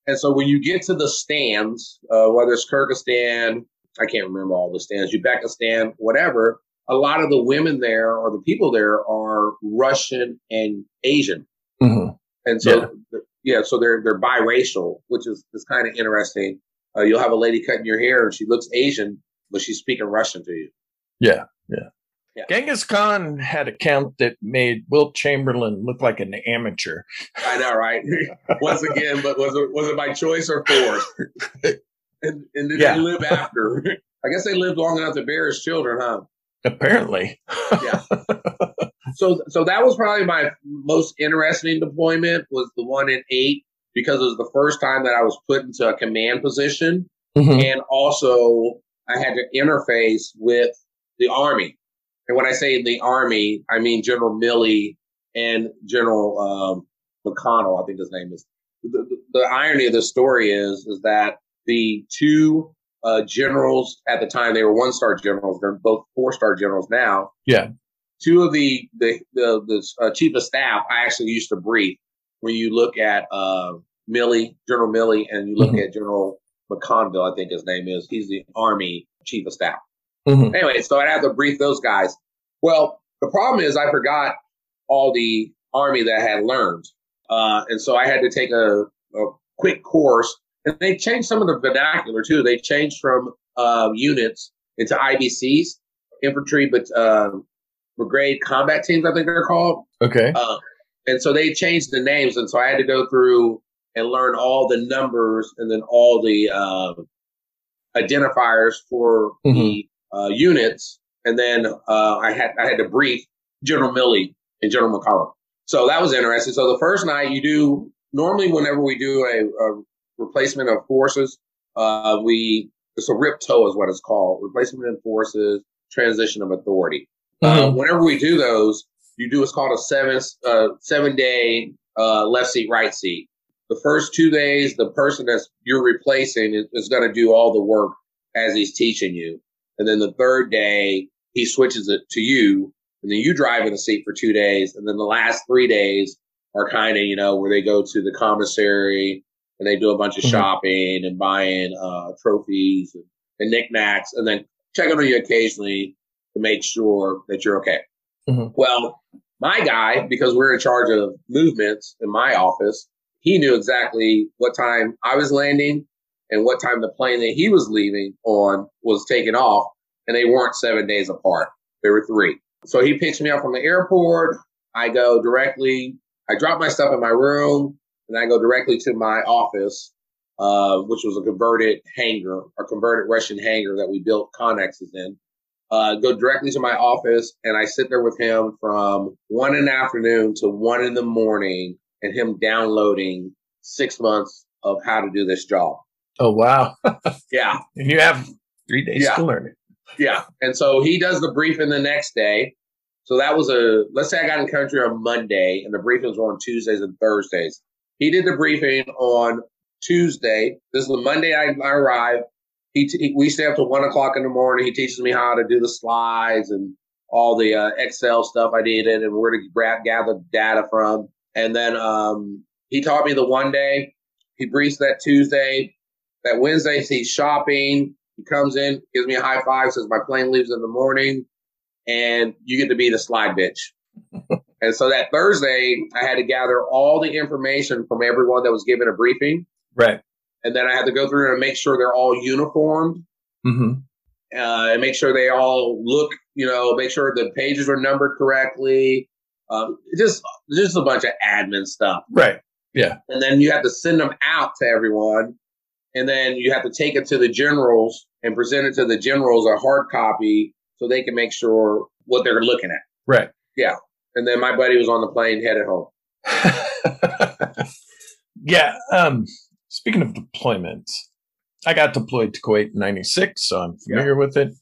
Speaker 2: And so when you get to the stands, uh, whether it's Kyrgyzstan, I can't remember all the stands, Uzbekistan, whatever, a lot of the women there or the people there are Russian and Asian. Mm-hmm. And so yeah yeah, so they're they're biracial, which is is kind of interesting. Uh, you'll have a lady cutting your hair and she looks Asian, but she's speaking Russian to you.
Speaker 1: Yeah, yeah. Yeah. Genghis Khan had a count that made Wilt Chamberlain look like an amateur.
Speaker 2: I know, right? *laughs* Once again, but was it was it by choice or force? and, and did yeah. they live after? I guess they lived long enough to bear his children, huh?
Speaker 1: Apparently.
Speaker 2: yeah. *laughs* So, so that was probably my most interesting deployment was the one in eight because it was the first time that I was put into a command position. Mm-hmm. And also I had to interface with the army. And when I say the army, I mean General Milley and General um, McConnell, I think his name is. the, the irony of the story is is that the two uh, generals at the time they were one star generals. They're both four star generals now.
Speaker 1: Yeah.
Speaker 2: Two of the the the, the uh, chief of staff I actually used to brief. When you look at uh, Milley, General Milley, and you look mm-hmm. at General McConville, I think his name is. He's the Army chief of staff. Mm-hmm. Anyway, so I have to brief those guys. Well, the problem is I forgot all the Army that I had learned, uh, and so I had to take a, a quick course and they changed some of the vernacular too. They changed from uh, units into IBCs, infantry, but uh, brigade combat teams, I think they're called.
Speaker 1: Okay.
Speaker 2: Uh, and so they changed the names, and so I had to go through and learn all the numbers and then all the uh, identifiers for mm-hmm. the uh, units, and then uh, I had I had to brief General Milley and General McCollum. So that was interesting. So the first night you do normally whenever we do a, a replacement of forces. Uh, we it's a RIPTO is what it's called, replacement of forces, transition of authority. Uh, mm-hmm. Whenever we do those, you do what's called a seven uh, seven day uh, left seat right seat. The first two days, the person that's you're replacing is, is going to do all the work as he's teaching you, and then the third day he switches it to you, and then you drive in the seat for two days, and then the last three days are kind of you know where they go to the commissary and they do a bunch of mm-hmm. shopping and buying uh, trophies and, and knickknacks, and then checking on you occasionally to make sure that you're okay. Mm-hmm. Well, my guy, because we're in charge of movements in my office, he knew exactly what time I was landing and what time the plane that he was leaving on was taking off, and they weren't seven days apart. They were three. So he picks me up from the airport. I go directly. I drop my stuff in my room and I go directly to my office, uh, which was a converted hangar, a converted Russian hangar that we built connexes in. Uh, go directly to my office, and I sit there with him from one in the afternoon to one in the morning, and him downloading six months of how to do this job.
Speaker 1: Oh wow! *laughs*
Speaker 2: yeah,
Speaker 1: and you have three days yeah. to learn it.
Speaker 2: Yeah, and so he does the briefing the next day. So that was a let's say I got in country on Monday, and the briefings were on Tuesdays and Thursdays. He did the briefing on Tuesday. This is the Monday I, I arrived. He, t- we stay up to one o'clock in the morning. He teaches me how to do the slides and all the uh, Excel stuff I needed and where to grab, gather data from. And then um, he taught me the one day. He briefs that Tuesday. That Wednesday, he's shopping. He comes in, gives me a high five, says my plane leaves in the morning, and you get to be the slide bitch. *laughs* And so that Thursday, I had to gather all the information from everyone that was given a briefing.
Speaker 1: Right.
Speaker 2: And then I had to go through and make sure they're all uniformed. Mm-hmm. Uh, and make sure they all look, you know, make sure the pages are numbered correctly. Um, just, just a bunch of admin stuff.
Speaker 1: Right. Yeah.
Speaker 2: And then you have to send them out to everyone. And then you have to take it to the generals and present it to the generals a hard copy so they can make sure what they're looking at.
Speaker 1: Right.
Speaker 2: Yeah and then my buddy was on the plane headed home. *laughs*
Speaker 1: yeah. Um, speaking of deployments, I got deployed to Kuwait in '96, so I'm familiar yeah. with it.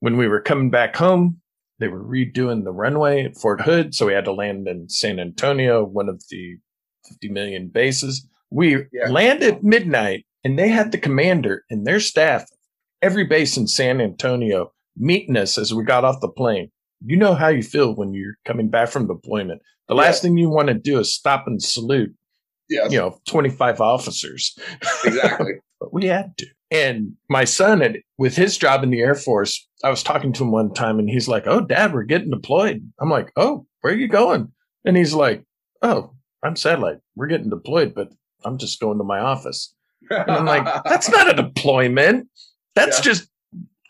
Speaker 1: When we were coming back home, they were redoing the runway at Fort Hood, so we had to land in San Antonio, one of the 50 million bases. We yeah. landed midnight, and they had the commander and their staff, every base in San Antonio, meeting us as we got off the plane you know how you feel when you're coming back from deployment. The yeah. last thing you want to do is stop and salute, yes. you know, 25 officers.
Speaker 2: Exactly. *laughs*
Speaker 1: but we had to. And my son, had, with his job in the Air Force, I was talking to him one time and he's like, Oh, dad, we're getting deployed. I'm like, Oh, where are you going? And he's like, Oh, I'm satellite. We're getting deployed, but I'm just going to my office. And I'm like, That's not a deployment. That's yeah. just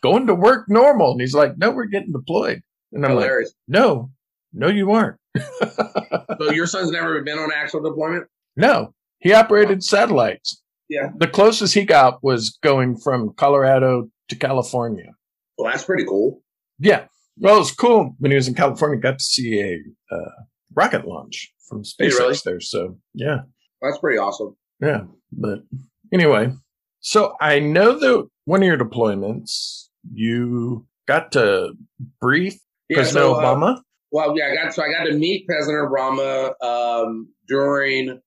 Speaker 1: going to work normal. And he's like, No, we're getting deployed. And I'm Hilarious. like, no, no, you aren't. *laughs*
Speaker 2: so your son's never been on actual deployment?
Speaker 1: No, he operated satellites.
Speaker 2: Yeah.
Speaker 1: The closest he got was going from Colorado to California.
Speaker 2: Well, that's pretty cool.
Speaker 1: Yeah. Well, it was cool when he was in California. Got to see a uh, rocket launch from SpaceX really? there. So yeah,
Speaker 2: that's pretty awesome.
Speaker 1: Yeah, but anyway, so I know that one of your deployments, you got to brief yeah, President so, uh, Obama?
Speaker 2: Uh, well, yeah, I got so I got to meet President Obama um, during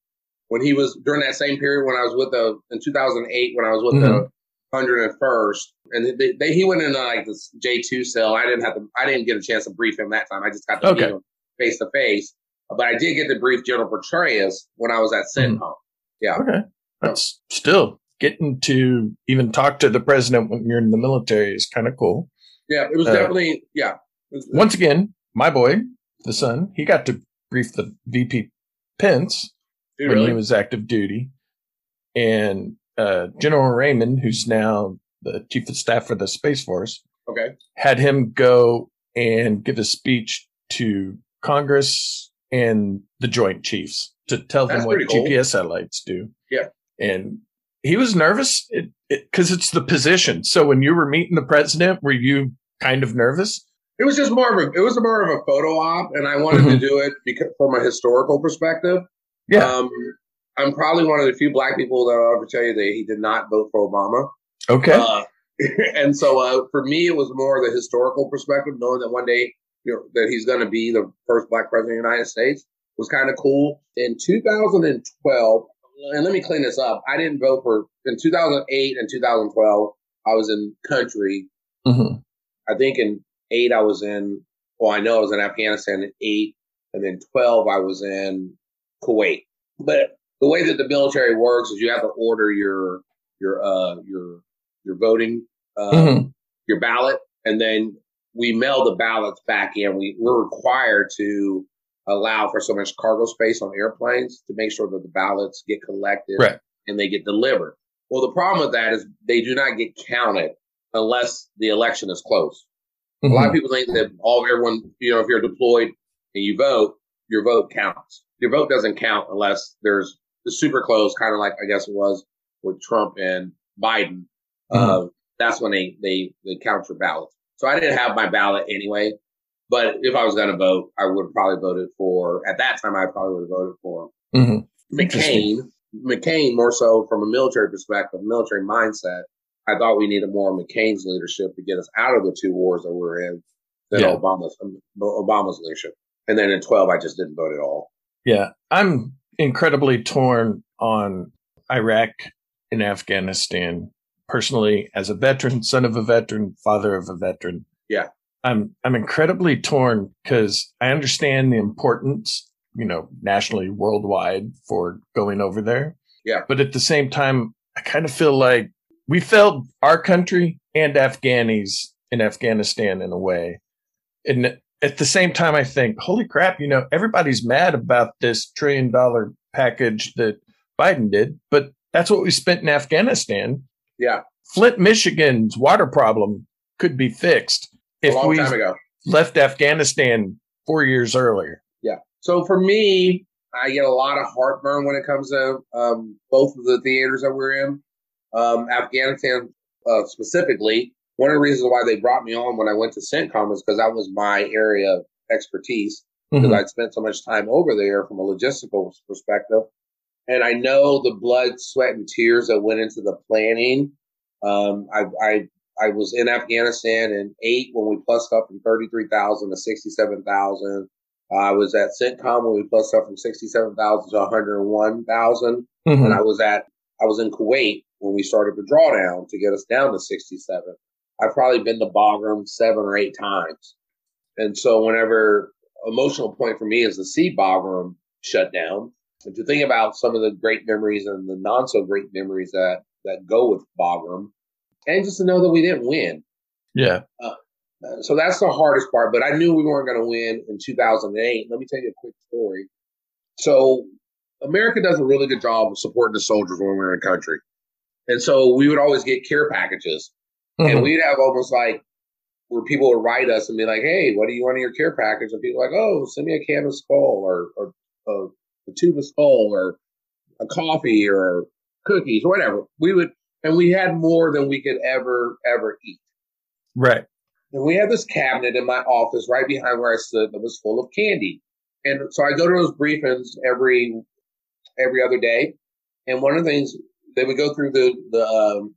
Speaker 2: when he was during that same period when I was with the in 2008 when I was with mm-hmm. the 101st, and they, they, he went into like this J2 cell. I didn't have to. I didn't get a chance to brief him that time. I just got to okay. meet him face to face. But I did get to brief General Petraeus when I was at CENTCOM. Mm-hmm. Yeah.
Speaker 1: Okay. That's still getting to even talk to the president when you're in the military is kind of cool.
Speaker 2: Yeah, it was uh, definitely yeah.
Speaker 1: Was, once again, my boy, the son, he got to brief the VP Pence when really? he was active duty, and uh, General Raymond, who's now the chief of staff for the Space Force,
Speaker 2: okay,
Speaker 1: had him go and give a speech to Congress and the Joint Chiefs to tell That's them what cool. GPS satellites do.
Speaker 2: Yeah,
Speaker 1: and he was nervous because it, it, it's the position. So when you were meeting the president, were you kind of nervous?
Speaker 2: It was just more of a it was more of a photo op, and I wanted mm-hmm. to do it because from a historical perspective.
Speaker 1: Yeah, um,
Speaker 2: I'm probably one of the few black people that I'll ever tell you that he did not vote for Obama.
Speaker 1: Okay, uh, *laughs*
Speaker 2: and so uh, for me, it was more the historical perspective, knowing that one day you know, that he's going to be the first black president of the United States was kind of cool. In 2012, and let me clean this up. I didn't vote for in 2008 and 2012. I was in country. Mm-hmm. I think in eight, I was in, well, I know I was in Afghanistan in eight, and then 12, I was in Kuwait. But the way that the military works is you have to order your, your, uh, your, your voting, uh, mm-hmm. your ballot, and then we mail the ballots back in. We, we're required to allow for so much cargo space on airplanes to make sure that the ballots get collected
Speaker 1: right.
Speaker 2: and they get delivered. Well, the problem with that is they do not get counted unless the election is close. Mm-hmm. A lot of mm-hmm. people think that all everyone, you know, if you're deployed and you vote, your vote counts. Your vote doesn't count unless there's the super close, kind of like I guess it was with Trump and Biden. Mm-hmm. Uh, that's when they, they they count your ballots. So I didn't have my ballot anyway. But if I was going to vote, I would have probably voted for. At that time, I probably would have voted for mm-hmm. McCain. McCain more so from a military perspective, military mindset. I thought we needed more McCain's leadership to get us out of the two wars that we're in than yeah. Obama's um, Obama's leadership. And then in 12, I just didn't vote at all.
Speaker 1: Yeah, I'm incredibly torn on Iraq and Afghanistan. Personally, as a veteran, son of a veteran, father of a veteran.
Speaker 2: Yeah.
Speaker 1: I'm I'm incredibly torn because I understand the importance, you know, nationally, worldwide for going over there.
Speaker 2: Yeah.
Speaker 1: But at the same time, I kind of feel like we failed our country and Afghanis in Afghanistan in a way. And at the same time, I think, holy crap, you know, everybody's mad about this trillion dollar package that Biden did, but that's what we spent in Afghanistan.
Speaker 2: Yeah.
Speaker 1: Flint, Michigan's water problem could be fixed if
Speaker 2: a long we time ago.
Speaker 1: left Afghanistan four years earlier.
Speaker 2: Yeah. So for me, I get a lot of heartburn when it comes to um, both of the theaters that we're in. Um, Afghanistan uh, specifically, one of the reasons why they brought me on when I went to CENTCOM is because that was my area of expertise because mm-hmm. I'd spent so much time over there from a logistical perspective. And I know the blood, sweat, and tears that went into the planning. Um, I, I I was in Afghanistan in eight when we plussed up from 33,000 to 67,000. I was at CENTCOM when we plussed up from 67,000 to 101,000. Mm-hmm. And I was at, I was in Kuwait when we started the drawdown to get us down to 67. I've probably been to Bagram seven or eight times. And so whenever emotional point for me is to see Bagram shut down and to think about some of the great memories and the non so great memories that, that go with Bagram and just to know that we didn't win.
Speaker 1: Yeah.
Speaker 2: Uh, so that's the hardest part. But I knew we weren't going to win in 2008. Let me tell you a quick story. So America does a really good job of supporting the soldiers when we're in country, and so we would always get care packages, mm-hmm. and we'd have almost like where people would write us and be like, "Hey, what do you want in your care package?" And people like, "Oh, send me a can of Skoal or or, or a tube of Skoal or a coffee or cookies or whatever." We would and we had more than we could ever ever eat.
Speaker 1: Right.
Speaker 2: And we had this cabinet in my office right behind where I stood that was full of candy. And so I go to those briefings every every other day. And one of the things they would go through the the um,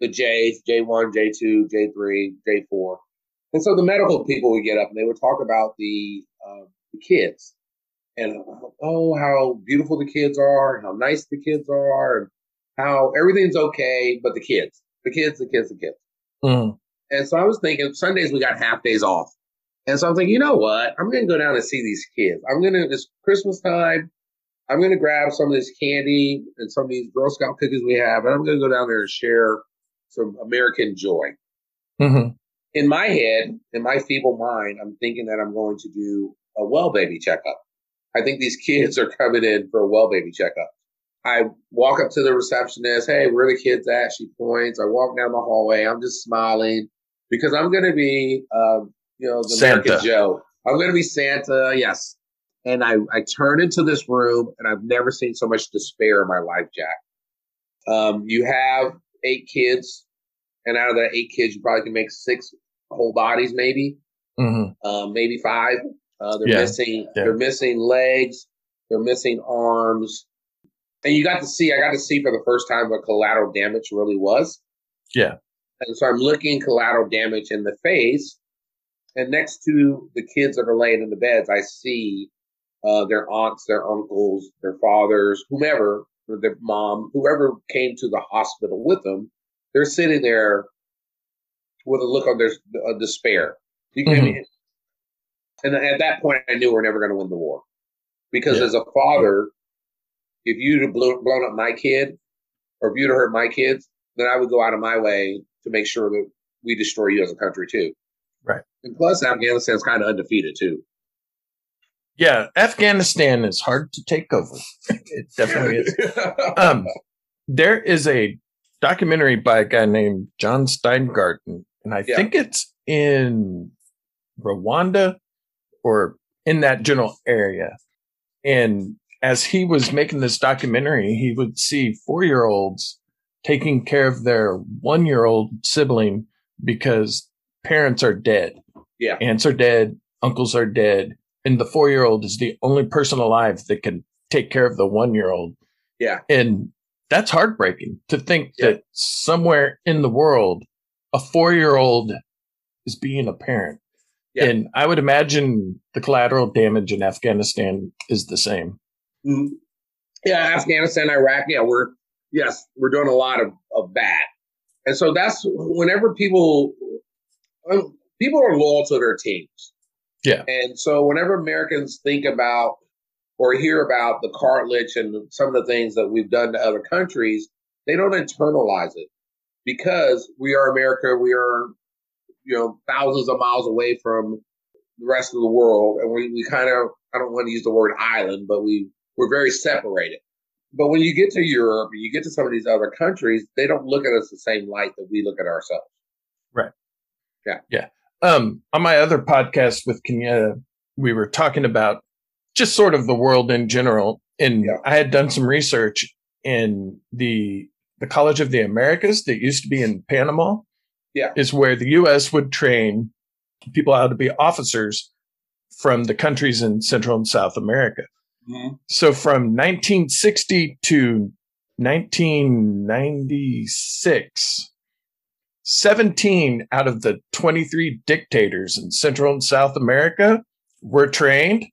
Speaker 2: the J's, J one, J two, J three, J four, and so the medical people would get up and they would talk about the uh, the kids and oh, how beautiful the kids are, how nice the kids are, and how everything's okay, but the kids, the kids, the kids, the kids. Mm. And so I was thinking, Sundays we got half days off. And so I'm thinking, you know what? I'm going to go down and see these kids. I'm going to, it's Christmas time. I'm going to grab some of this candy and some of these Girl Scout cookies we have, and I'm going to go down there and share some American joy. Mm-hmm. In my head, in my feeble mind, I'm thinking that I'm going to do a well baby checkup. I think these *laughs* kids are coming in for a well baby checkup. I walk up to the receptionist. Hey, where are the kids at? She points. I walk down the hallway. I'm just smiling because I'm going to be, uh, you know, the Santa. American Joe. I'm going to be Santa. Yes. And I, I turn into this room and I've never seen so much despair in my life, Jack. Um, you have eight kids and out of that eight kids, you probably can make six whole bodies, maybe, mm-hmm. um, maybe five. Uh, they're yeah. missing. Yeah. They're missing legs. They're missing arms. And you got to see. I got to see for the first time what collateral damage really was.
Speaker 1: Yeah.
Speaker 2: And so I'm looking collateral damage in the face, and next to the kids that are laying in the beds, I see uh, their aunts, their uncles, their fathers, whomever, or their mom, whoever came to the hospital with them. They're sitting there with a look of their uh, despair. You mm-hmm. And at that point, I knew we are never going to win the war. Because yeah. as a father, if you'd have blown, blown up my kid or if you'd have hurt my kids, then I would go out of my way to make sure that we destroy you as a country too.
Speaker 1: Right.
Speaker 2: And plus, Afghanistan's kind of undefeated too.
Speaker 1: Yeah, Afghanistan is hard to take over. It definitely is. *laughs* um, there is a documentary by a guy named John Steingarten, and I yeah. think it's in Rwanda or in that general area. And as he was making this documentary, he would see four year olds taking care of their one year old sibling because parents are dead.
Speaker 2: Yeah.
Speaker 1: Aunts are dead, uncles are dead. And the four year old is the only person alive that can take care of the one year old.
Speaker 2: Yeah.
Speaker 1: And that's heartbreaking to think yeah. that somewhere in the world, a four year old is being a parent. Yeah. And I would imagine the collateral damage in Afghanistan is the same.
Speaker 2: Mm-hmm. Yeah, Afghanistan, Iraq. Yeah, we're yes, we're doing a lot of of that, and so that's whenever people people are loyal to their teams.
Speaker 1: Yeah,
Speaker 2: and so whenever Americans think about or hear about the cartilage and some of the things that we've done to other countries, they don't internalize it because we are America. We are you know thousands of miles away from the rest of the world, and we we kind of I don't want to use the word island, but we we're very separated. But when you get to Europe, and you get to some of these other countries, they don't look at us the same light that we look at ourselves.
Speaker 1: Right.
Speaker 2: Yeah.
Speaker 1: Yeah. Um, on my other podcast with Kenya, we were talking about just sort of the world in general. And yeah. I had done some research in the the College of the Americas that used to be in Panama.
Speaker 2: Yeah.
Speaker 1: Is where the US would train people how to be officers from the countries in Central and South America. Mm-hmm. So from 1960 to 1996, 17 out of the 23 dictators in Central and South America were trained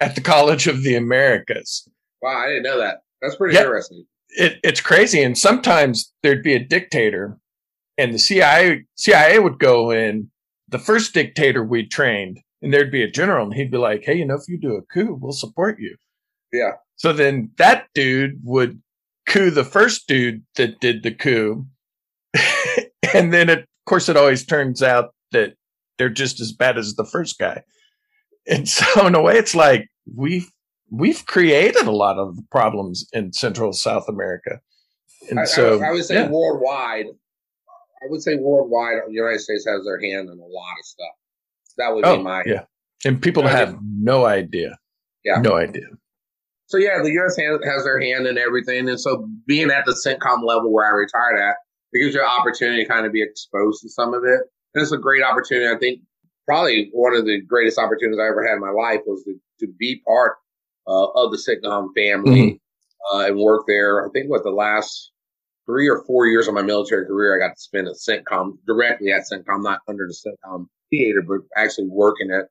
Speaker 1: at the College of the Americas.
Speaker 2: Wow, I didn't know that. That's pretty yeah, interesting.
Speaker 1: It, it's crazy. And sometimes there'd be a dictator, and the CIA, CIA would go in. The first dictator we trained, and there'd be a general, and he'd be like, Hey, you know, if you do a coup, we'll support you.
Speaker 2: Yeah.
Speaker 1: So then that dude would coup the first dude that did the coup. *laughs* and then, it, of course, it always turns out that they're just as bad as the first guy. And so, *laughs* in a way, it's like we've we've created a lot of problems in Central South America.
Speaker 2: And I, so, I, I would say yeah. worldwide, I would say worldwide, the United States has their hand in a lot of stuff. That would oh, be my
Speaker 1: yeah. And people have no idea.
Speaker 2: Yeah,
Speaker 1: no idea.
Speaker 2: So yeah, the U.S. has their hand in everything, and so being at the CENTCOM level where I retired at, it gives you an opportunity to kind of be exposed to some of it, and it's a great opportunity. I think probably one of the greatest opportunities I ever had in my life was to, to be part uh, of the CENTCOM family mm-hmm. uh, and work there. I think what the last three or four years of my military career, I got to spend at CENTCOM directly at CENTCOM, not under the CENTCOM theater, but actually working at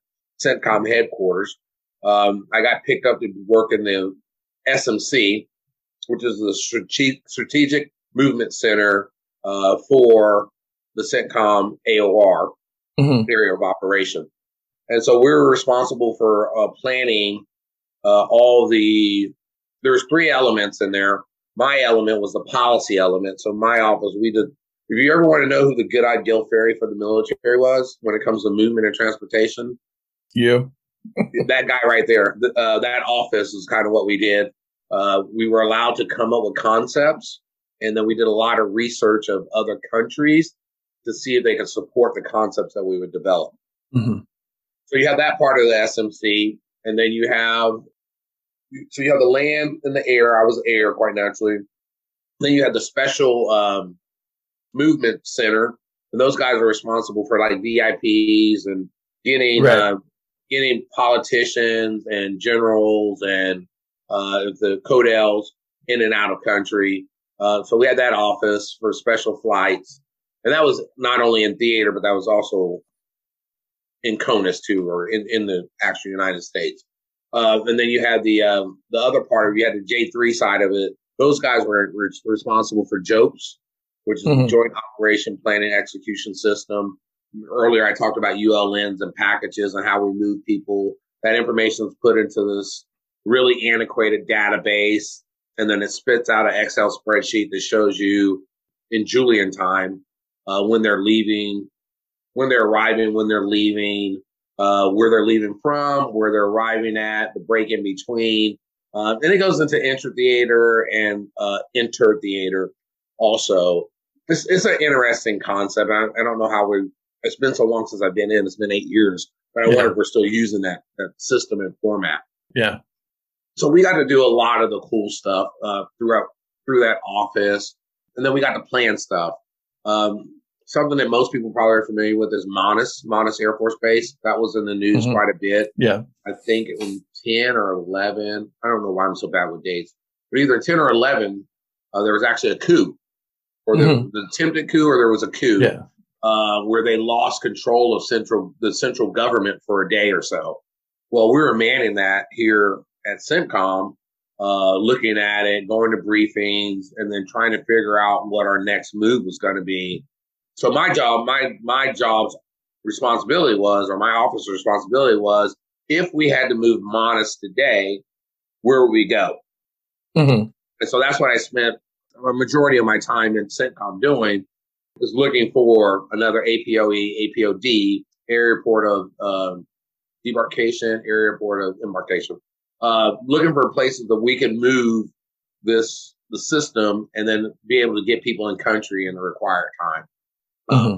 Speaker 2: CENTCOM headquarters. Um, I got picked up to work in the SMC, which is the Strategic Movement Center uh, for the CENTCOM AOR mm-hmm. area of operation. And so we were responsible for uh, planning uh, all the, there's three elements in there. My element was the policy element. So my office, we did, if you ever want to know who the good ideal fairy for the military was when it comes to movement and transportation,
Speaker 1: you,
Speaker 2: that guy right there, uh, that office is kind of what we did. Uh, we were allowed to come up with concepts, and then we did a lot of research of other countries to see if they could support the concepts that we would develop. Mm-hmm. So you have that part of the SMC, and then you have so you have the land and the air. I was air quite naturally. Then you have the special um, movement center, and those guys are responsible for like VIPs and getting right. uh, getting politicians and generals and uh, the CODELs in and out of country. Uh, so we had that office for special flights, and that was not only in theater, but that was also in CONUS too, or in, in the actual United States. Uh, and then you had the um, the other part of you had the J three side of it. Those guys were, were responsible for JOPES, which is mm-hmm. Joint Operation Planning Execution System. Earlier, I talked about ULNs and packages and how we move people. That information is put into this really antiquated database, and then it spits out an Excel spreadsheet that shows you in Julian time uh, when they're leaving, when they're arriving, when they're leaving, uh, where they're leaving from, where they're arriving at, the break in between. Uh, and it goes into intra-theater and uh, inter-theater also. It's, it's an interesting concept. I, I, don't know how we, it's been so long since I've been in. It's been eight years, but I yeah. wonder if we're still using that, that system and format.
Speaker 1: Yeah.
Speaker 2: So we got to do a lot of the cool stuff uh, throughout through that office, and then we got to plan stuff. Um, something that most people probably are familiar with is Manas, Manas Air Force Base. That was in the news mm-hmm. quite a bit.
Speaker 1: Yeah.
Speaker 2: I think it was 10 or 11. I don't know why I'm so bad with dates, but either 10 or 11, uh, there was actually a coup, or mm-hmm. the, the, attempted coup, or there was a coup.
Speaker 1: Yeah.
Speaker 2: Uh, where they lost control of central the central government for a day or so. Well, we were manning that here at CENTCOM, uh, looking at it, going to briefings, and then trying to figure out what our next move was going to be so my job, my my job's responsibility was, or my officer's responsibility was, if we had to move Manas today, where would we go? Mm-hmm. And so that's what I spent a majority of my time in CENTCOM doing, is looking for another APOE, APOD, airport of uh, debarkation, airport of embarkation, uh, looking for places that we can move this the system and then be able to get people in country in the required time. Mm-hmm.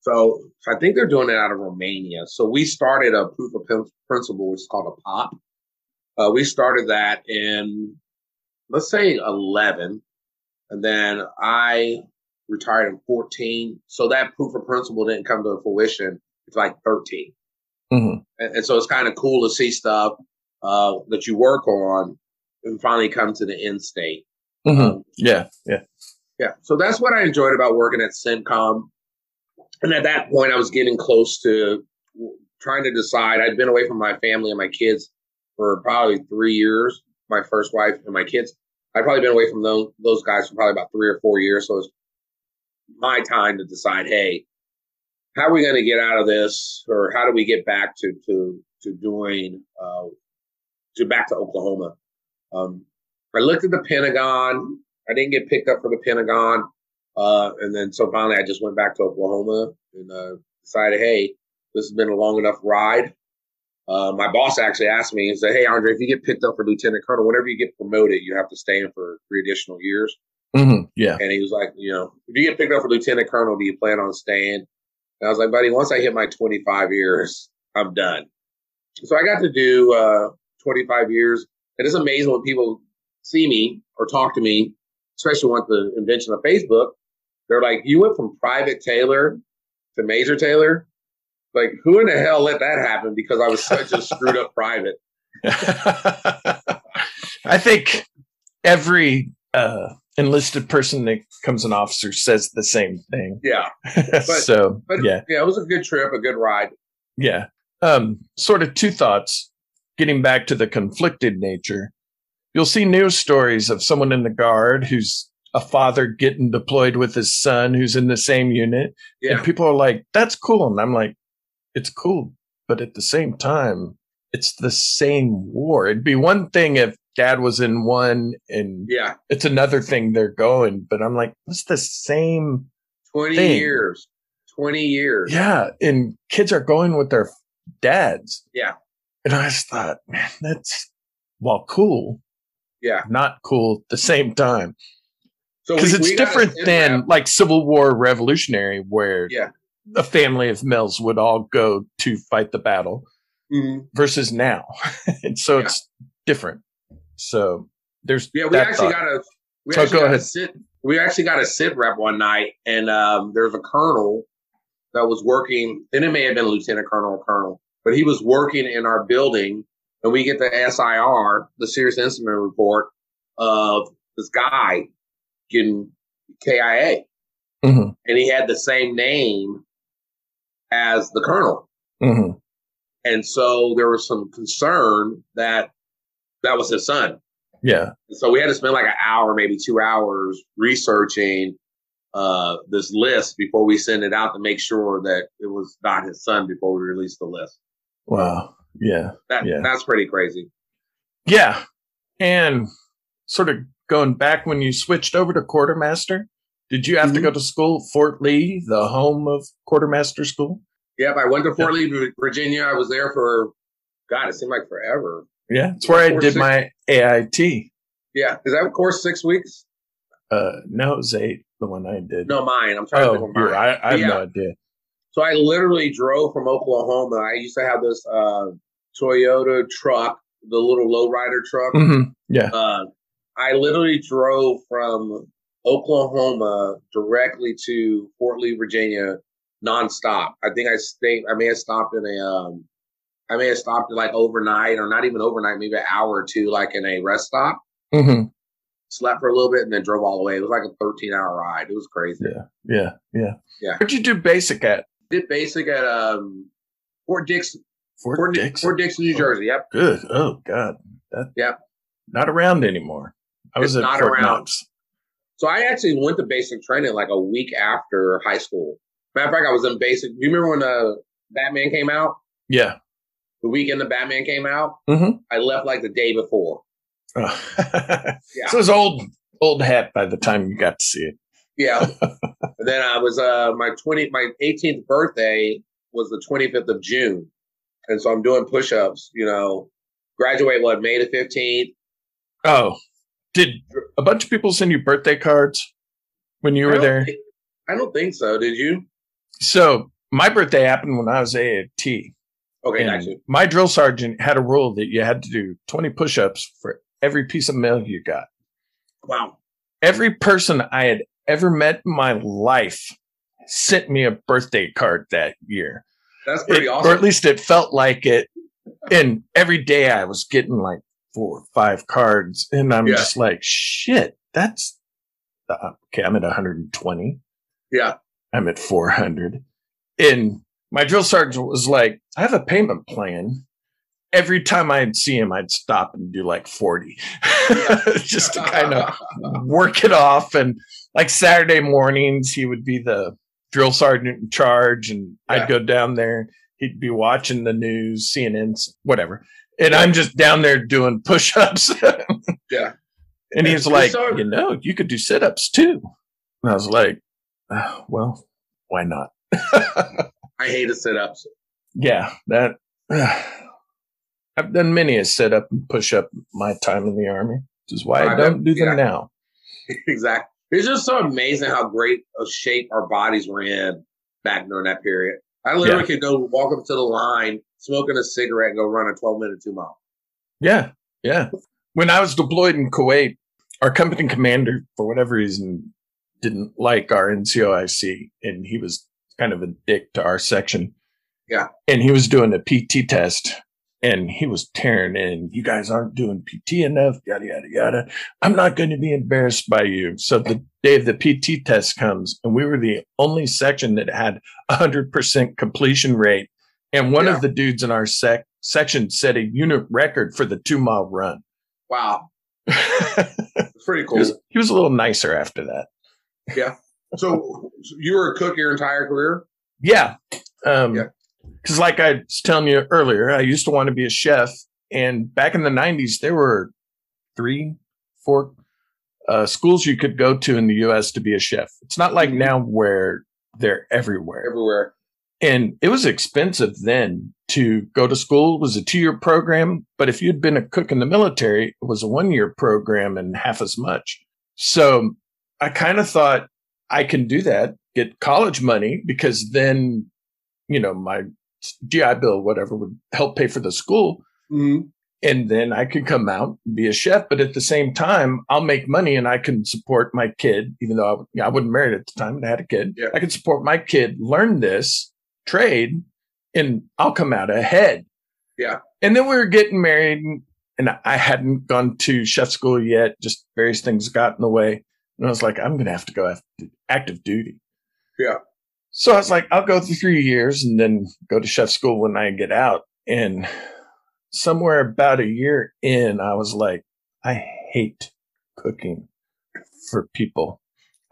Speaker 2: So, so I think they're doing it out of Romania. So we started a proof of principle, which is called a POP. Uh, we started that in, let's say 11. And then I retired in 14. So that proof of principle didn't come to fruition. It's like 13. Mm-hmm. And, and, so it's kind of cool to see stuff uh, that you work on and finally come to the end state.
Speaker 1: Mm-hmm. Um, yeah. Yeah.
Speaker 2: Yeah. So that's what I enjoyed about working at CENTCOM. And at that point, I was getting close to trying to decide. I'd been away from my family and my kids for probably three years. My first wife and my kids. I'd probably been away from those, those guys for probably about three or four years. So it was my time to decide, hey, how are we going to get out of this, or how do we get back to to to doing uh, to back to Oklahoma? Um, I looked at the Pentagon. I didn't get picked up for the Pentagon. Uh, and then so finally I just went back to Oklahoma and uh, decided, hey, this has been a long enough ride. Uh, my boss actually asked me and said, hey, Andre, if you get picked up for lieutenant colonel, whenever you get promoted, you have to stay in for three additional years.
Speaker 1: Mm-hmm. Yeah.
Speaker 2: And he was like, you know, if you get picked up for lieutenant colonel, do you plan on staying? And I was like, buddy, once I hit my 25 years, I'm done. So I got to do uh, 25 years. And it's amazing when people see me or talk to me, especially with the invention of Facebook. They're like, you went from Private Taylor to Major Taylor. Like, who in the hell let that happen? Because I was such a *laughs* screwed up private. *laughs*
Speaker 1: I think every uh, enlisted person that comes an officer says the same thing.
Speaker 2: Yeah. *laughs*
Speaker 1: But, so,
Speaker 2: but
Speaker 1: yeah.
Speaker 2: Yeah, it was a good trip, a good ride.
Speaker 1: Yeah. Um, sort of two thoughts. getting back to the conflicted nature, you'll see news stories of someone in the guard who's a father getting deployed with his son who's in the same unit.
Speaker 2: Yeah.
Speaker 1: And people are like, that's cool. And I'm like, it's cool. But at the same time, it's the same war. It'd be one thing if dad was in one and
Speaker 2: Yeah.
Speaker 1: it's another thing they're going. But I'm like, it's the same.
Speaker 2: 20
Speaker 1: Thing.
Speaker 2: years. 20 years.
Speaker 1: Yeah. And kids are going with their dads.
Speaker 2: Yeah.
Speaker 1: And I just thought, man, that's, well, cool,
Speaker 2: Yeah.
Speaker 1: not cool at the same time. Because
Speaker 2: we-
Speaker 1: it's different than like Civil War Revolutionary, where
Speaker 2: Yeah.
Speaker 1: a family of males would all go to fight the battle,
Speaker 2: Mhm.
Speaker 1: versus now, *laughs* and so
Speaker 2: Yeah.
Speaker 1: it's different. So there's
Speaker 2: Yeah, we actually
Speaker 1: thought.
Speaker 2: got a we
Speaker 1: So
Speaker 2: actually
Speaker 1: go
Speaker 2: got a sit we actually got a sit rep one night and um there's a colonel that was working and it may have been lieutenant colonel or colonel, but he was working in our building and we get the SIR, the serious incident report of this guy getting KIA.
Speaker 1: Mhm,
Speaker 2: And he had the same name as the colonel.
Speaker 1: mhm.
Speaker 2: And so there was some concern that that was his son.
Speaker 1: yeah,
Speaker 2: And so we had to spend like an hour, maybe two hours researching uh, this list before we send it out to make sure that it was not his son before we released the list.
Speaker 1: wow, yeah,
Speaker 2: That
Speaker 1: Yeah.
Speaker 2: that's pretty crazy.
Speaker 1: yeah, and sort of going back when you switched over to quartermaster. Did you have to
Speaker 2: Mhm.
Speaker 1: go to school, Fort Lee, the home of quartermaster school?
Speaker 2: Yep, I went to Fort Lee, Virginia. I was there for God, it seemed like forever.
Speaker 1: Yeah, it's where I did
Speaker 2: six-
Speaker 1: my AIT.
Speaker 2: Yeah, is that course six weeks?
Speaker 1: Uh, no, it was eight. The one I did.
Speaker 2: No, mine. I'm trying to think
Speaker 1: oh,
Speaker 2: of mine.
Speaker 1: I, I have
Speaker 2: Yeah.
Speaker 1: no idea.
Speaker 2: So I literally drove from Oklahoma. I used to have this uh, Toyota truck, the little lowrider truck.
Speaker 1: Mhm, Yeah.
Speaker 2: Uh, I literally drove from Oklahoma directly to Fort Lee, Virginia, nonstop. I think I stayed. I may have stopped in a. Um, I may have stopped like overnight, or not even overnight, maybe an hour or two, like in a rest stop.
Speaker 1: hmm
Speaker 2: Slept for a little bit and then drove all the way. It was like a 13 hour ride. It was crazy.
Speaker 1: Yeah. Yeah. Yeah.
Speaker 2: Yeah.
Speaker 1: Where'd you do basic at?
Speaker 2: Did basic at um, Fort Dix,
Speaker 1: Fort,
Speaker 2: Fort,
Speaker 1: Dix.
Speaker 2: Fort Dix, New
Speaker 1: Oh.
Speaker 2: Jersey. Yep.
Speaker 1: Good. Oh God. That.
Speaker 2: Yep.
Speaker 1: Not around anymore. I was
Speaker 2: It's
Speaker 1: at
Speaker 2: not
Speaker 1: Fort
Speaker 2: around.
Speaker 1: Knox.
Speaker 2: So I actually went to basic training like a week after high school. Matter of fact, I was in basic. Do you remember when uh, Batman came out?
Speaker 1: Yeah.
Speaker 2: The weekend the Batman came out,
Speaker 1: Mhm.
Speaker 2: I left like the day before.
Speaker 1: Oh. *laughs*
Speaker 2: Yeah.
Speaker 1: So it was old, old hat by the time you got to see it.
Speaker 2: Yeah. *laughs* and then I was uh my twenty my 18th birthday was the 25th of June, and so I'm doing push-ups. You know, graduate what May the 15th.
Speaker 1: Oh, did a bunch of people send you birthday cards when you
Speaker 2: I
Speaker 1: were there?
Speaker 2: think- I don't think so. Did you?
Speaker 1: So my birthday happened when I was AIT.
Speaker 2: Okay,
Speaker 1: And
Speaker 2: got
Speaker 1: my drill sergeant had a rule that you had to do 20 push-ups for every piece of mail you got.
Speaker 2: Wow.
Speaker 1: Every person I had ever met in my life sent me a birthday card that year.
Speaker 2: That's pretty
Speaker 1: It-
Speaker 2: awesome.
Speaker 1: Or at least it felt like it. And every day I was getting like four or five cards. And I'm
Speaker 2: Yeah.
Speaker 1: just like, shit, that's uh, okay. I'm at 120.
Speaker 2: yeah.
Speaker 1: I'm at 400. And my drill sergeant was like, I have a payment plan. Every time I'd see him, I'd stop and do like 40 *laughs* just to kind of *laughs* work it off. And like Saturday mornings, he would be the drill sergeant in charge, and
Speaker 2: Yeah.
Speaker 1: I'd go down there. He'd be watching the news, CNN, whatever. And I'm just down there doing push ups. *laughs*
Speaker 2: Yeah.
Speaker 1: And he's like,
Speaker 2: so-
Speaker 1: you know, you could do sit ups too. And I was like, "Ah, well, why not?
Speaker 2: I hate to sit-ups.
Speaker 1: yeah, that. *sighs* I've done many a sit up and push up my time in the army, which is why I
Speaker 2: I've
Speaker 1: don't do them
Speaker 2: yeah.
Speaker 1: now. *laughs*
Speaker 2: exactly. It's just so amazing how great a shape our bodies were in back during that period. I literally
Speaker 1: Yeah.
Speaker 2: could go walk up to the line, smoking a cigarette, and go run a 12 minute two mile.
Speaker 1: Yeah, yeah. When I was deployed in Kuwait, our company commander, for whatever reason, didn't like our NCOIC, and he was kind of a dick to our section.
Speaker 2: Yeah.
Speaker 1: And he was doing a PT test, and he was tearing in. You guys aren't doing PT enough, yada, yada, yada. I'm not going to be embarrassed by you. So the day of the PT test comes, and we were the only section that had 100% completion rate. And one
Speaker 2: Yeah.
Speaker 1: of the dudes in our sec section set a unit record for the two mile run.
Speaker 2: Wow. *laughs* pretty cool.
Speaker 1: He was, he was, a little nicer after that.
Speaker 2: Yeah. So, so you were a cook your entire career?
Speaker 1: Yeah. Um, yeah. Because, like I was telling you earlier, I used to want to be a chef. And back in the 90s, there were three, four uh, schools you could go to in the US to be a chef. It's not like mm-hmm. now where they're everywhere.
Speaker 2: Everywhere.
Speaker 1: And it was expensive then to go to school. It was a two year program. But if you'd been a cook in the military, it was a one year program and half as much. So I kind of thought I can do that, get college money, because then, you know, my GI Bill, whatever, would help pay for the school. Mm-hmm. And then I could come out and be a chef. But at the same time, I'll make money and I can support my kid, even though I, you know, I wasn't married at the time and I had a kid. Yeah. I could support my kid, learn this trade, and I'll come out ahead.
Speaker 2: Yeah.
Speaker 1: And then we were getting married and I hadn't gone to chef school yet. Just various things got in the way. And I was like, I'm going to have to go active duty.
Speaker 2: Yeah.
Speaker 1: So I was like, I'll go through three years and then go to chef school when I get out. And somewhere about a year in, I was like, I hate cooking for people.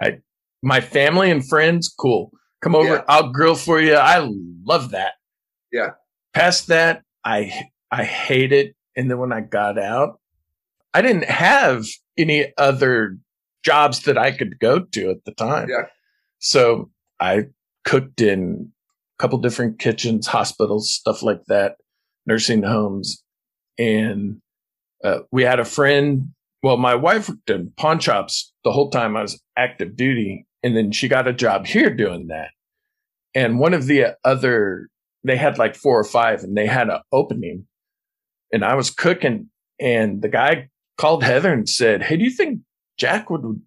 Speaker 1: I, my family and friends, cool. Come over, yeah. I'll grill for you. I love that.
Speaker 2: Yeah.
Speaker 1: Past that, I I hate it. And then when I got out, I didn't have any other jobs that I could go to at the time.
Speaker 2: Yeah.
Speaker 1: So I cooked in a couple different kitchens, hospitals, stuff like that, nursing homes. And uh, we had a friend. Well, my wife worked in pawn shops the whole time I was active duty. And then she got a job here doing that. And one of the other, they had like four or five and they had an opening. And I was cooking and the guy called Heather and said, Hey, do you think Jack would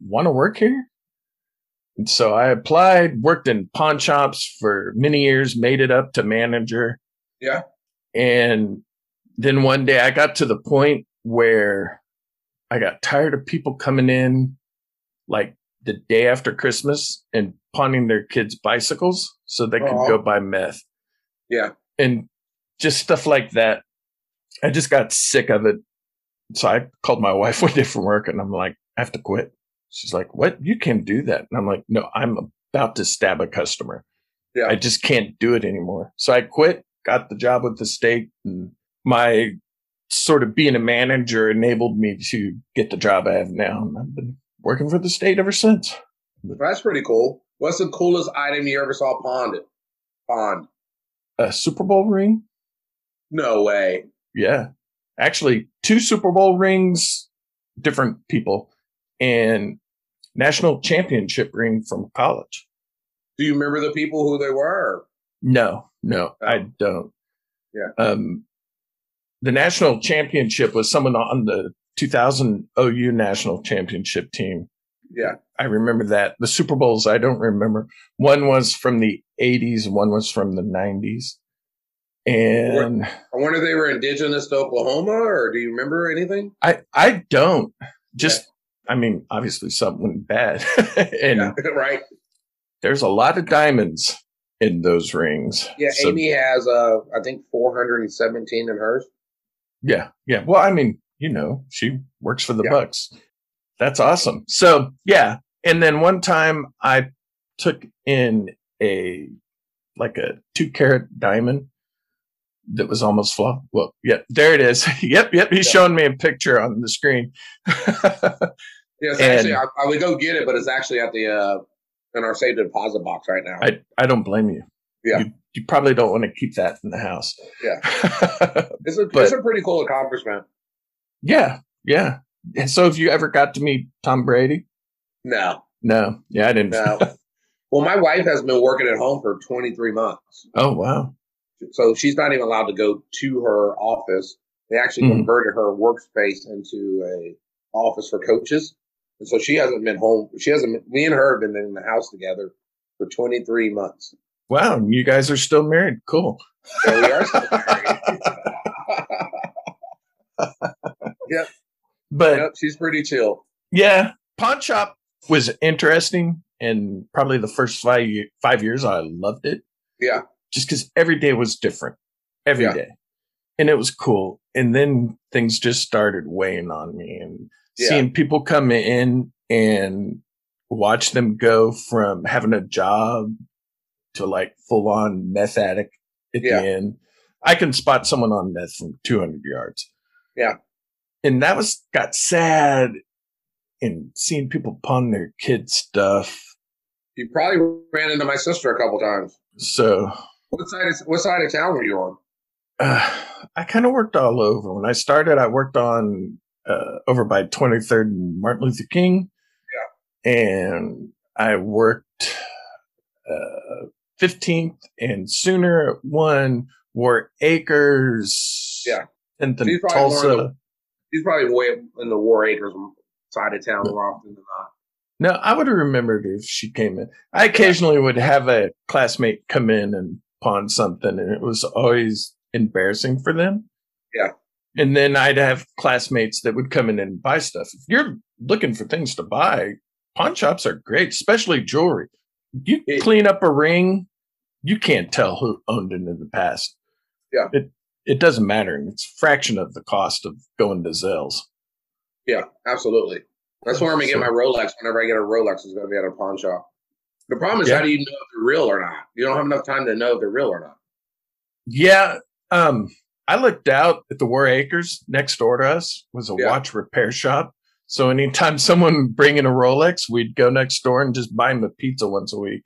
Speaker 1: want to work here? And so I applied, worked in pawn shops for many years, made it up to manager.
Speaker 2: Yeah.
Speaker 1: And then one day I got to the point where I got tired of people coming in like the day after Christmas and pawning their kids' bicycles so they could go buy meth.
Speaker 2: Yeah.
Speaker 1: And just stuff like that. I just got sick of it. So I called my *laughs* wife one day from work and I'm like, I have to quit. She's like, What? You can't do that. And I'm like, No, I'm about to stab a customer. Yeah. I just can't do it anymore. So I quit, got the job with the state, and my sort of being a manager enabled me to get the job I have now. And I've been working for the state ever since.
Speaker 2: That's pretty cool. What's the coolest item you ever saw pawned? Pawned.
Speaker 1: A Super Bowl ring?
Speaker 2: No way.
Speaker 1: Yeah. Actually, two Super Bowl rings, different people and national championship ring from college.
Speaker 2: Do you remember the people who they were?
Speaker 1: No, no, oh. I don't.
Speaker 2: Yeah.
Speaker 1: Um, the national championship was someone on the 2000 OU national championship team.
Speaker 2: Yeah.
Speaker 1: I remember that. The Super Bowls, I don't remember. One was from the 80s, one was from the 90s. And I
Speaker 2: wonder if they were indigenous to Oklahoma or do you remember anything?
Speaker 1: I, I don't. Just I mean, obviously something went bad. *laughs* and
Speaker 2: yeah, *laughs* right.
Speaker 1: There's a lot of diamonds in those rings.
Speaker 2: Yeah, so, Amy has uh I think 417 in hers.
Speaker 1: Yeah. Yeah. Well, I mean, you know, she works for the yeah. Bucs. That's awesome. So, yeah. And then one time I took in a like a 2 carat diamond that was almost flawed. Well, yep, there it is. *laughs* yep, yep. He's yeah. showing me a picture on the screen. *laughs*
Speaker 2: Yeah, and actually, I, I, would go get it, but it's actually at the uh, in our safe deposit box right now.
Speaker 1: I I don't blame you.
Speaker 2: Yeah,
Speaker 1: you, you probably don't want to keep that in the house.
Speaker 2: Yeah, *laughs* it's a but, it's a pretty cool accomplishment.
Speaker 1: Yeah, yeah. And so, have you ever got to meet Tom Brady?
Speaker 2: No,
Speaker 1: no. Yeah, I didn't.
Speaker 2: No. well, my wife has been working at home for 23 months.
Speaker 1: Oh wow!
Speaker 2: So she's not even allowed to go to her office. They actually mm-hmm. converted her workspace into a office for coaches. And so she hasn't been home. She hasn't. Me and her have been in the house together for 23 months.
Speaker 1: Wow, you guys are still married. Cool.
Speaker 2: So we are still *laughs* married. *laughs* yep.
Speaker 1: But
Speaker 2: yep, she's pretty chill.
Speaker 1: Yeah, pawn shop was interesting, and probably the first five five years I loved it.
Speaker 2: Yeah,
Speaker 1: just because every day was different. Every yeah. day. and it was cool. And then things just started weighing on me and
Speaker 2: Yeah.
Speaker 1: seeing people come in and watch them go from having a job to like full on meth addict at
Speaker 2: Yeah.
Speaker 1: the end. I can spot someone on meth from 200 yards.
Speaker 2: Yeah.
Speaker 1: And that was got sad and seeing people pawn their kids' stuff.
Speaker 2: You probably ran into my sister a couple times.
Speaker 1: So
Speaker 2: What side of what side of town were you on?
Speaker 1: uh, *sighs* I kind of worked all over. When I started, I worked on uh, over by 23rd and Martin Luther King. Yeah. And I worked uh, 15th and Sooner at one, Warr Acres.
Speaker 2: Yeah.
Speaker 1: And then
Speaker 2: She's probably more of
Speaker 1: Tulsa.
Speaker 2: He's probably way in the Warr Acres side of town more often than not.
Speaker 1: No, I would have remembered if she came in. I occasionally would have a classmate come in and pawn something, and it was always embarrassing for them.
Speaker 2: Yeah.
Speaker 1: And then I'd have classmates that would come in and buy stuff. If you're looking for things to buy, pawn shops are great, especially jewelry. You
Speaker 2: Yeah.
Speaker 1: clean up a ring, you can't tell who owned it in the past.
Speaker 2: Yeah.
Speaker 1: It it doesn't matter. It's a fraction of the cost of going to Zales.
Speaker 2: Yeah, absolutely. That's where I'm gonna get my Rolex. Whenever I get a Rolex, it's gonna be at a pawn shop. The problem is,
Speaker 1: Yeah.
Speaker 2: how do you know if they're real or not? You don't have enough time to know if they're real or not.
Speaker 1: Yeah. Um, I looked out at the Warr Acres next door to us was a
Speaker 2: Yeah.
Speaker 1: watch repair shop. So anytime someone would bring in a Rolex, we'd go next door and just buy him a pizza once a week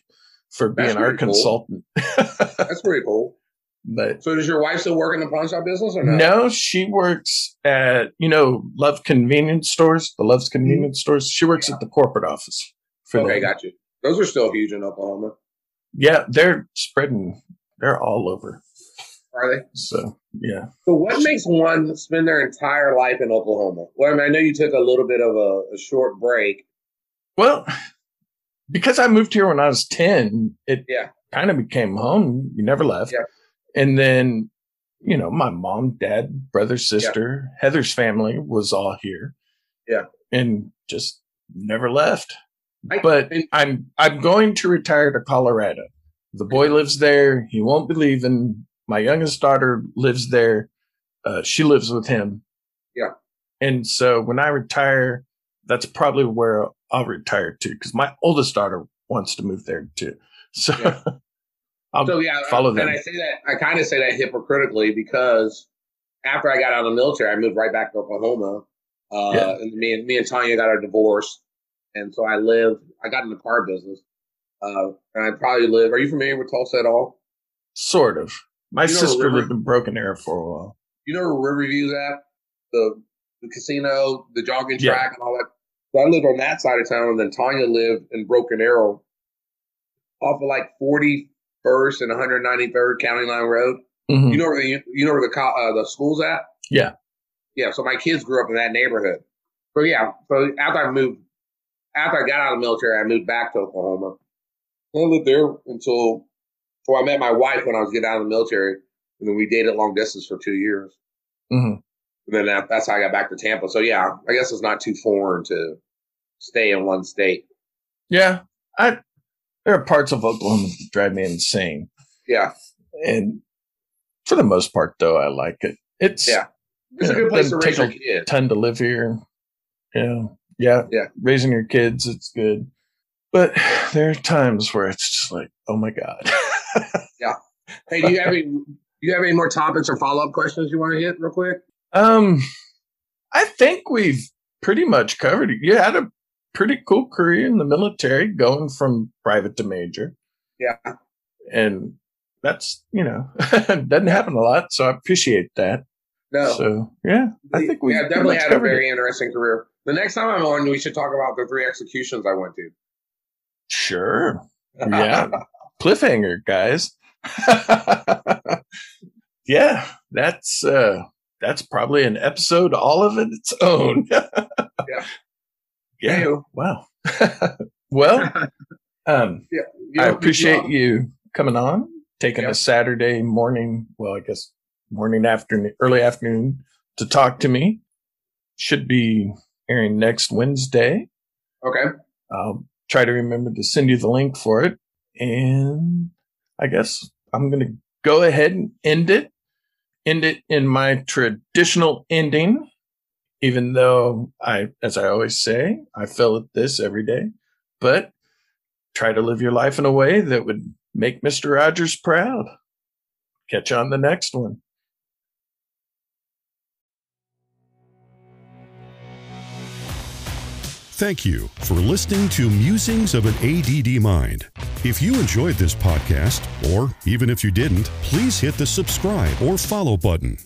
Speaker 1: for being
Speaker 2: That's
Speaker 1: our
Speaker 2: cool.
Speaker 1: consultant. *laughs*
Speaker 2: That's pretty cool.
Speaker 1: but
Speaker 2: So, does your wife still work in the pawn shop business or no?
Speaker 1: no, she works at you know Love Convenience Stores, the Love's Convenience Stores. She works at the corporate office. For
Speaker 2: Okay,
Speaker 1: them.
Speaker 2: got you. Those are still huge in Oklahoma,
Speaker 1: Yeah, they're spreading. They're all over.
Speaker 2: are they?
Speaker 1: So yeah.
Speaker 2: So, what makes one spend their entire life in Oklahoma? Well, I, mean, I know you took a little bit of a, a short break.
Speaker 1: Well, because I moved here when I was 10, it
Speaker 2: Yeah.
Speaker 1: kind of became home. You never left.
Speaker 2: Yeah.
Speaker 1: And then, you know, my mom, dad, brother, sister, Heather's family was all here.
Speaker 2: Yeah.
Speaker 1: And just never left. But I'm I'm going to retire to Colorado. The boy lives there. He won't be leaving. My youngest daughter lives there. Uh, she lives with him.
Speaker 2: Yeah.
Speaker 1: And so when I retire, that's probably where I'll retire to because my oldest daughter wants to move there too. So
Speaker 2: Yeah. *laughs*
Speaker 1: I'll
Speaker 2: So yeah,
Speaker 1: follow
Speaker 2: and
Speaker 1: them.
Speaker 2: I say that I kind of say that hypocritically because after I got out of the military, I moved right back to Oklahoma. Uh,
Speaker 1: Yeah.
Speaker 2: And me and me and Tanya got our divorce, and so I lived. I got in the car business, uh, and I probably live. Are you familiar with Tulsa at all?
Speaker 1: sort of. My
Speaker 2: You know,
Speaker 1: sister lived in Broken Arrow for a while.
Speaker 2: You know where Riverview's at? The the casino, the jogging
Speaker 1: Yeah.
Speaker 2: track, and all that. So I lived on that side of town, and then Tanya lived in Broken Arrow, off of like forty first and one hundred ninety third County Line Road.
Speaker 1: Mhm.
Speaker 2: You know where the you know where the uh, the school's at?
Speaker 1: Yeah.
Speaker 2: Yeah. So my kids grew up in that neighborhood. So yeah. So after I moved, after I got out of the military, I moved back to Oklahoma. I lived there until well, I met my wife when I was getting out of the military, and then we dated long distance for two years.
Speaker 1: Mhm.
Speaker 2: And then that, that's how I got back to Tampa. So yeah, I guess it's not too foreign to stay in one state.
Speaker 1: Yeah. I there are parts of Oklahoma that drive me insane.
Speaker 2: Yeah.
Speaker 1: And for the most part though, I like it. It's
Speaker 2: Yeah. It's a good place to raise your kid.
Speaker 1: to live here. Yeah. Yeah.
Speaker 2: Yeah.
Speaker 1: Raising your kids, it's good. But *sighs* there are times where it's just like, oh my God. *laughs* Yeah.
Speaker 2: Hey, do you have any do you have any more topics or follow up questions you want to hit real quick?
Speaker 1: um I think we've pretty much covered it. You had a pretty cool career in the military going from private to major.
Speaker 2: Yeah.
Speaker 1: And that's, you know, *laughs* doesn't happen a lot. So I appreciate that.
Speaker 2: No.
Speaker 1: So yeah, I think we
Speaker 2: yeah, definitely had a very interesting career. The next time I'm on, we should talk about the three executions I went to.
Speaker 1: Sure. Yeah. *laughs* Cliffhanger, guys. *laughs* yeah, that's uh that's probably an episode all of it its own. *laughs* yeah. Yeah. Wow. well, um
Speaker 2: yeah, you
Speaker 1: I appreciate
Speaker 2: you.
Speaker 1: you coming on, taking
Speaker 2: Yeah.
Speaker 1: a Saturday morning, well, I guess morning afternoon, early afternoon to talk to me. Should be airing next Wednesday.
Speaker 2: Okay.
Speaker 1: I'll try to remember to send you the link for it. And I guess I'm going to go ahead and end it. end it in my traditional ending, even though I, as I always say, I fail at this every day. But try to live your life in a way that would make Mr. Rogers proud. Catch you on the next one.
Speaker 3: Thank you for listening to Musings of an ADD Mind. If you enjoyed this podcast, or even if you didn't, please hit the subscribe or follow button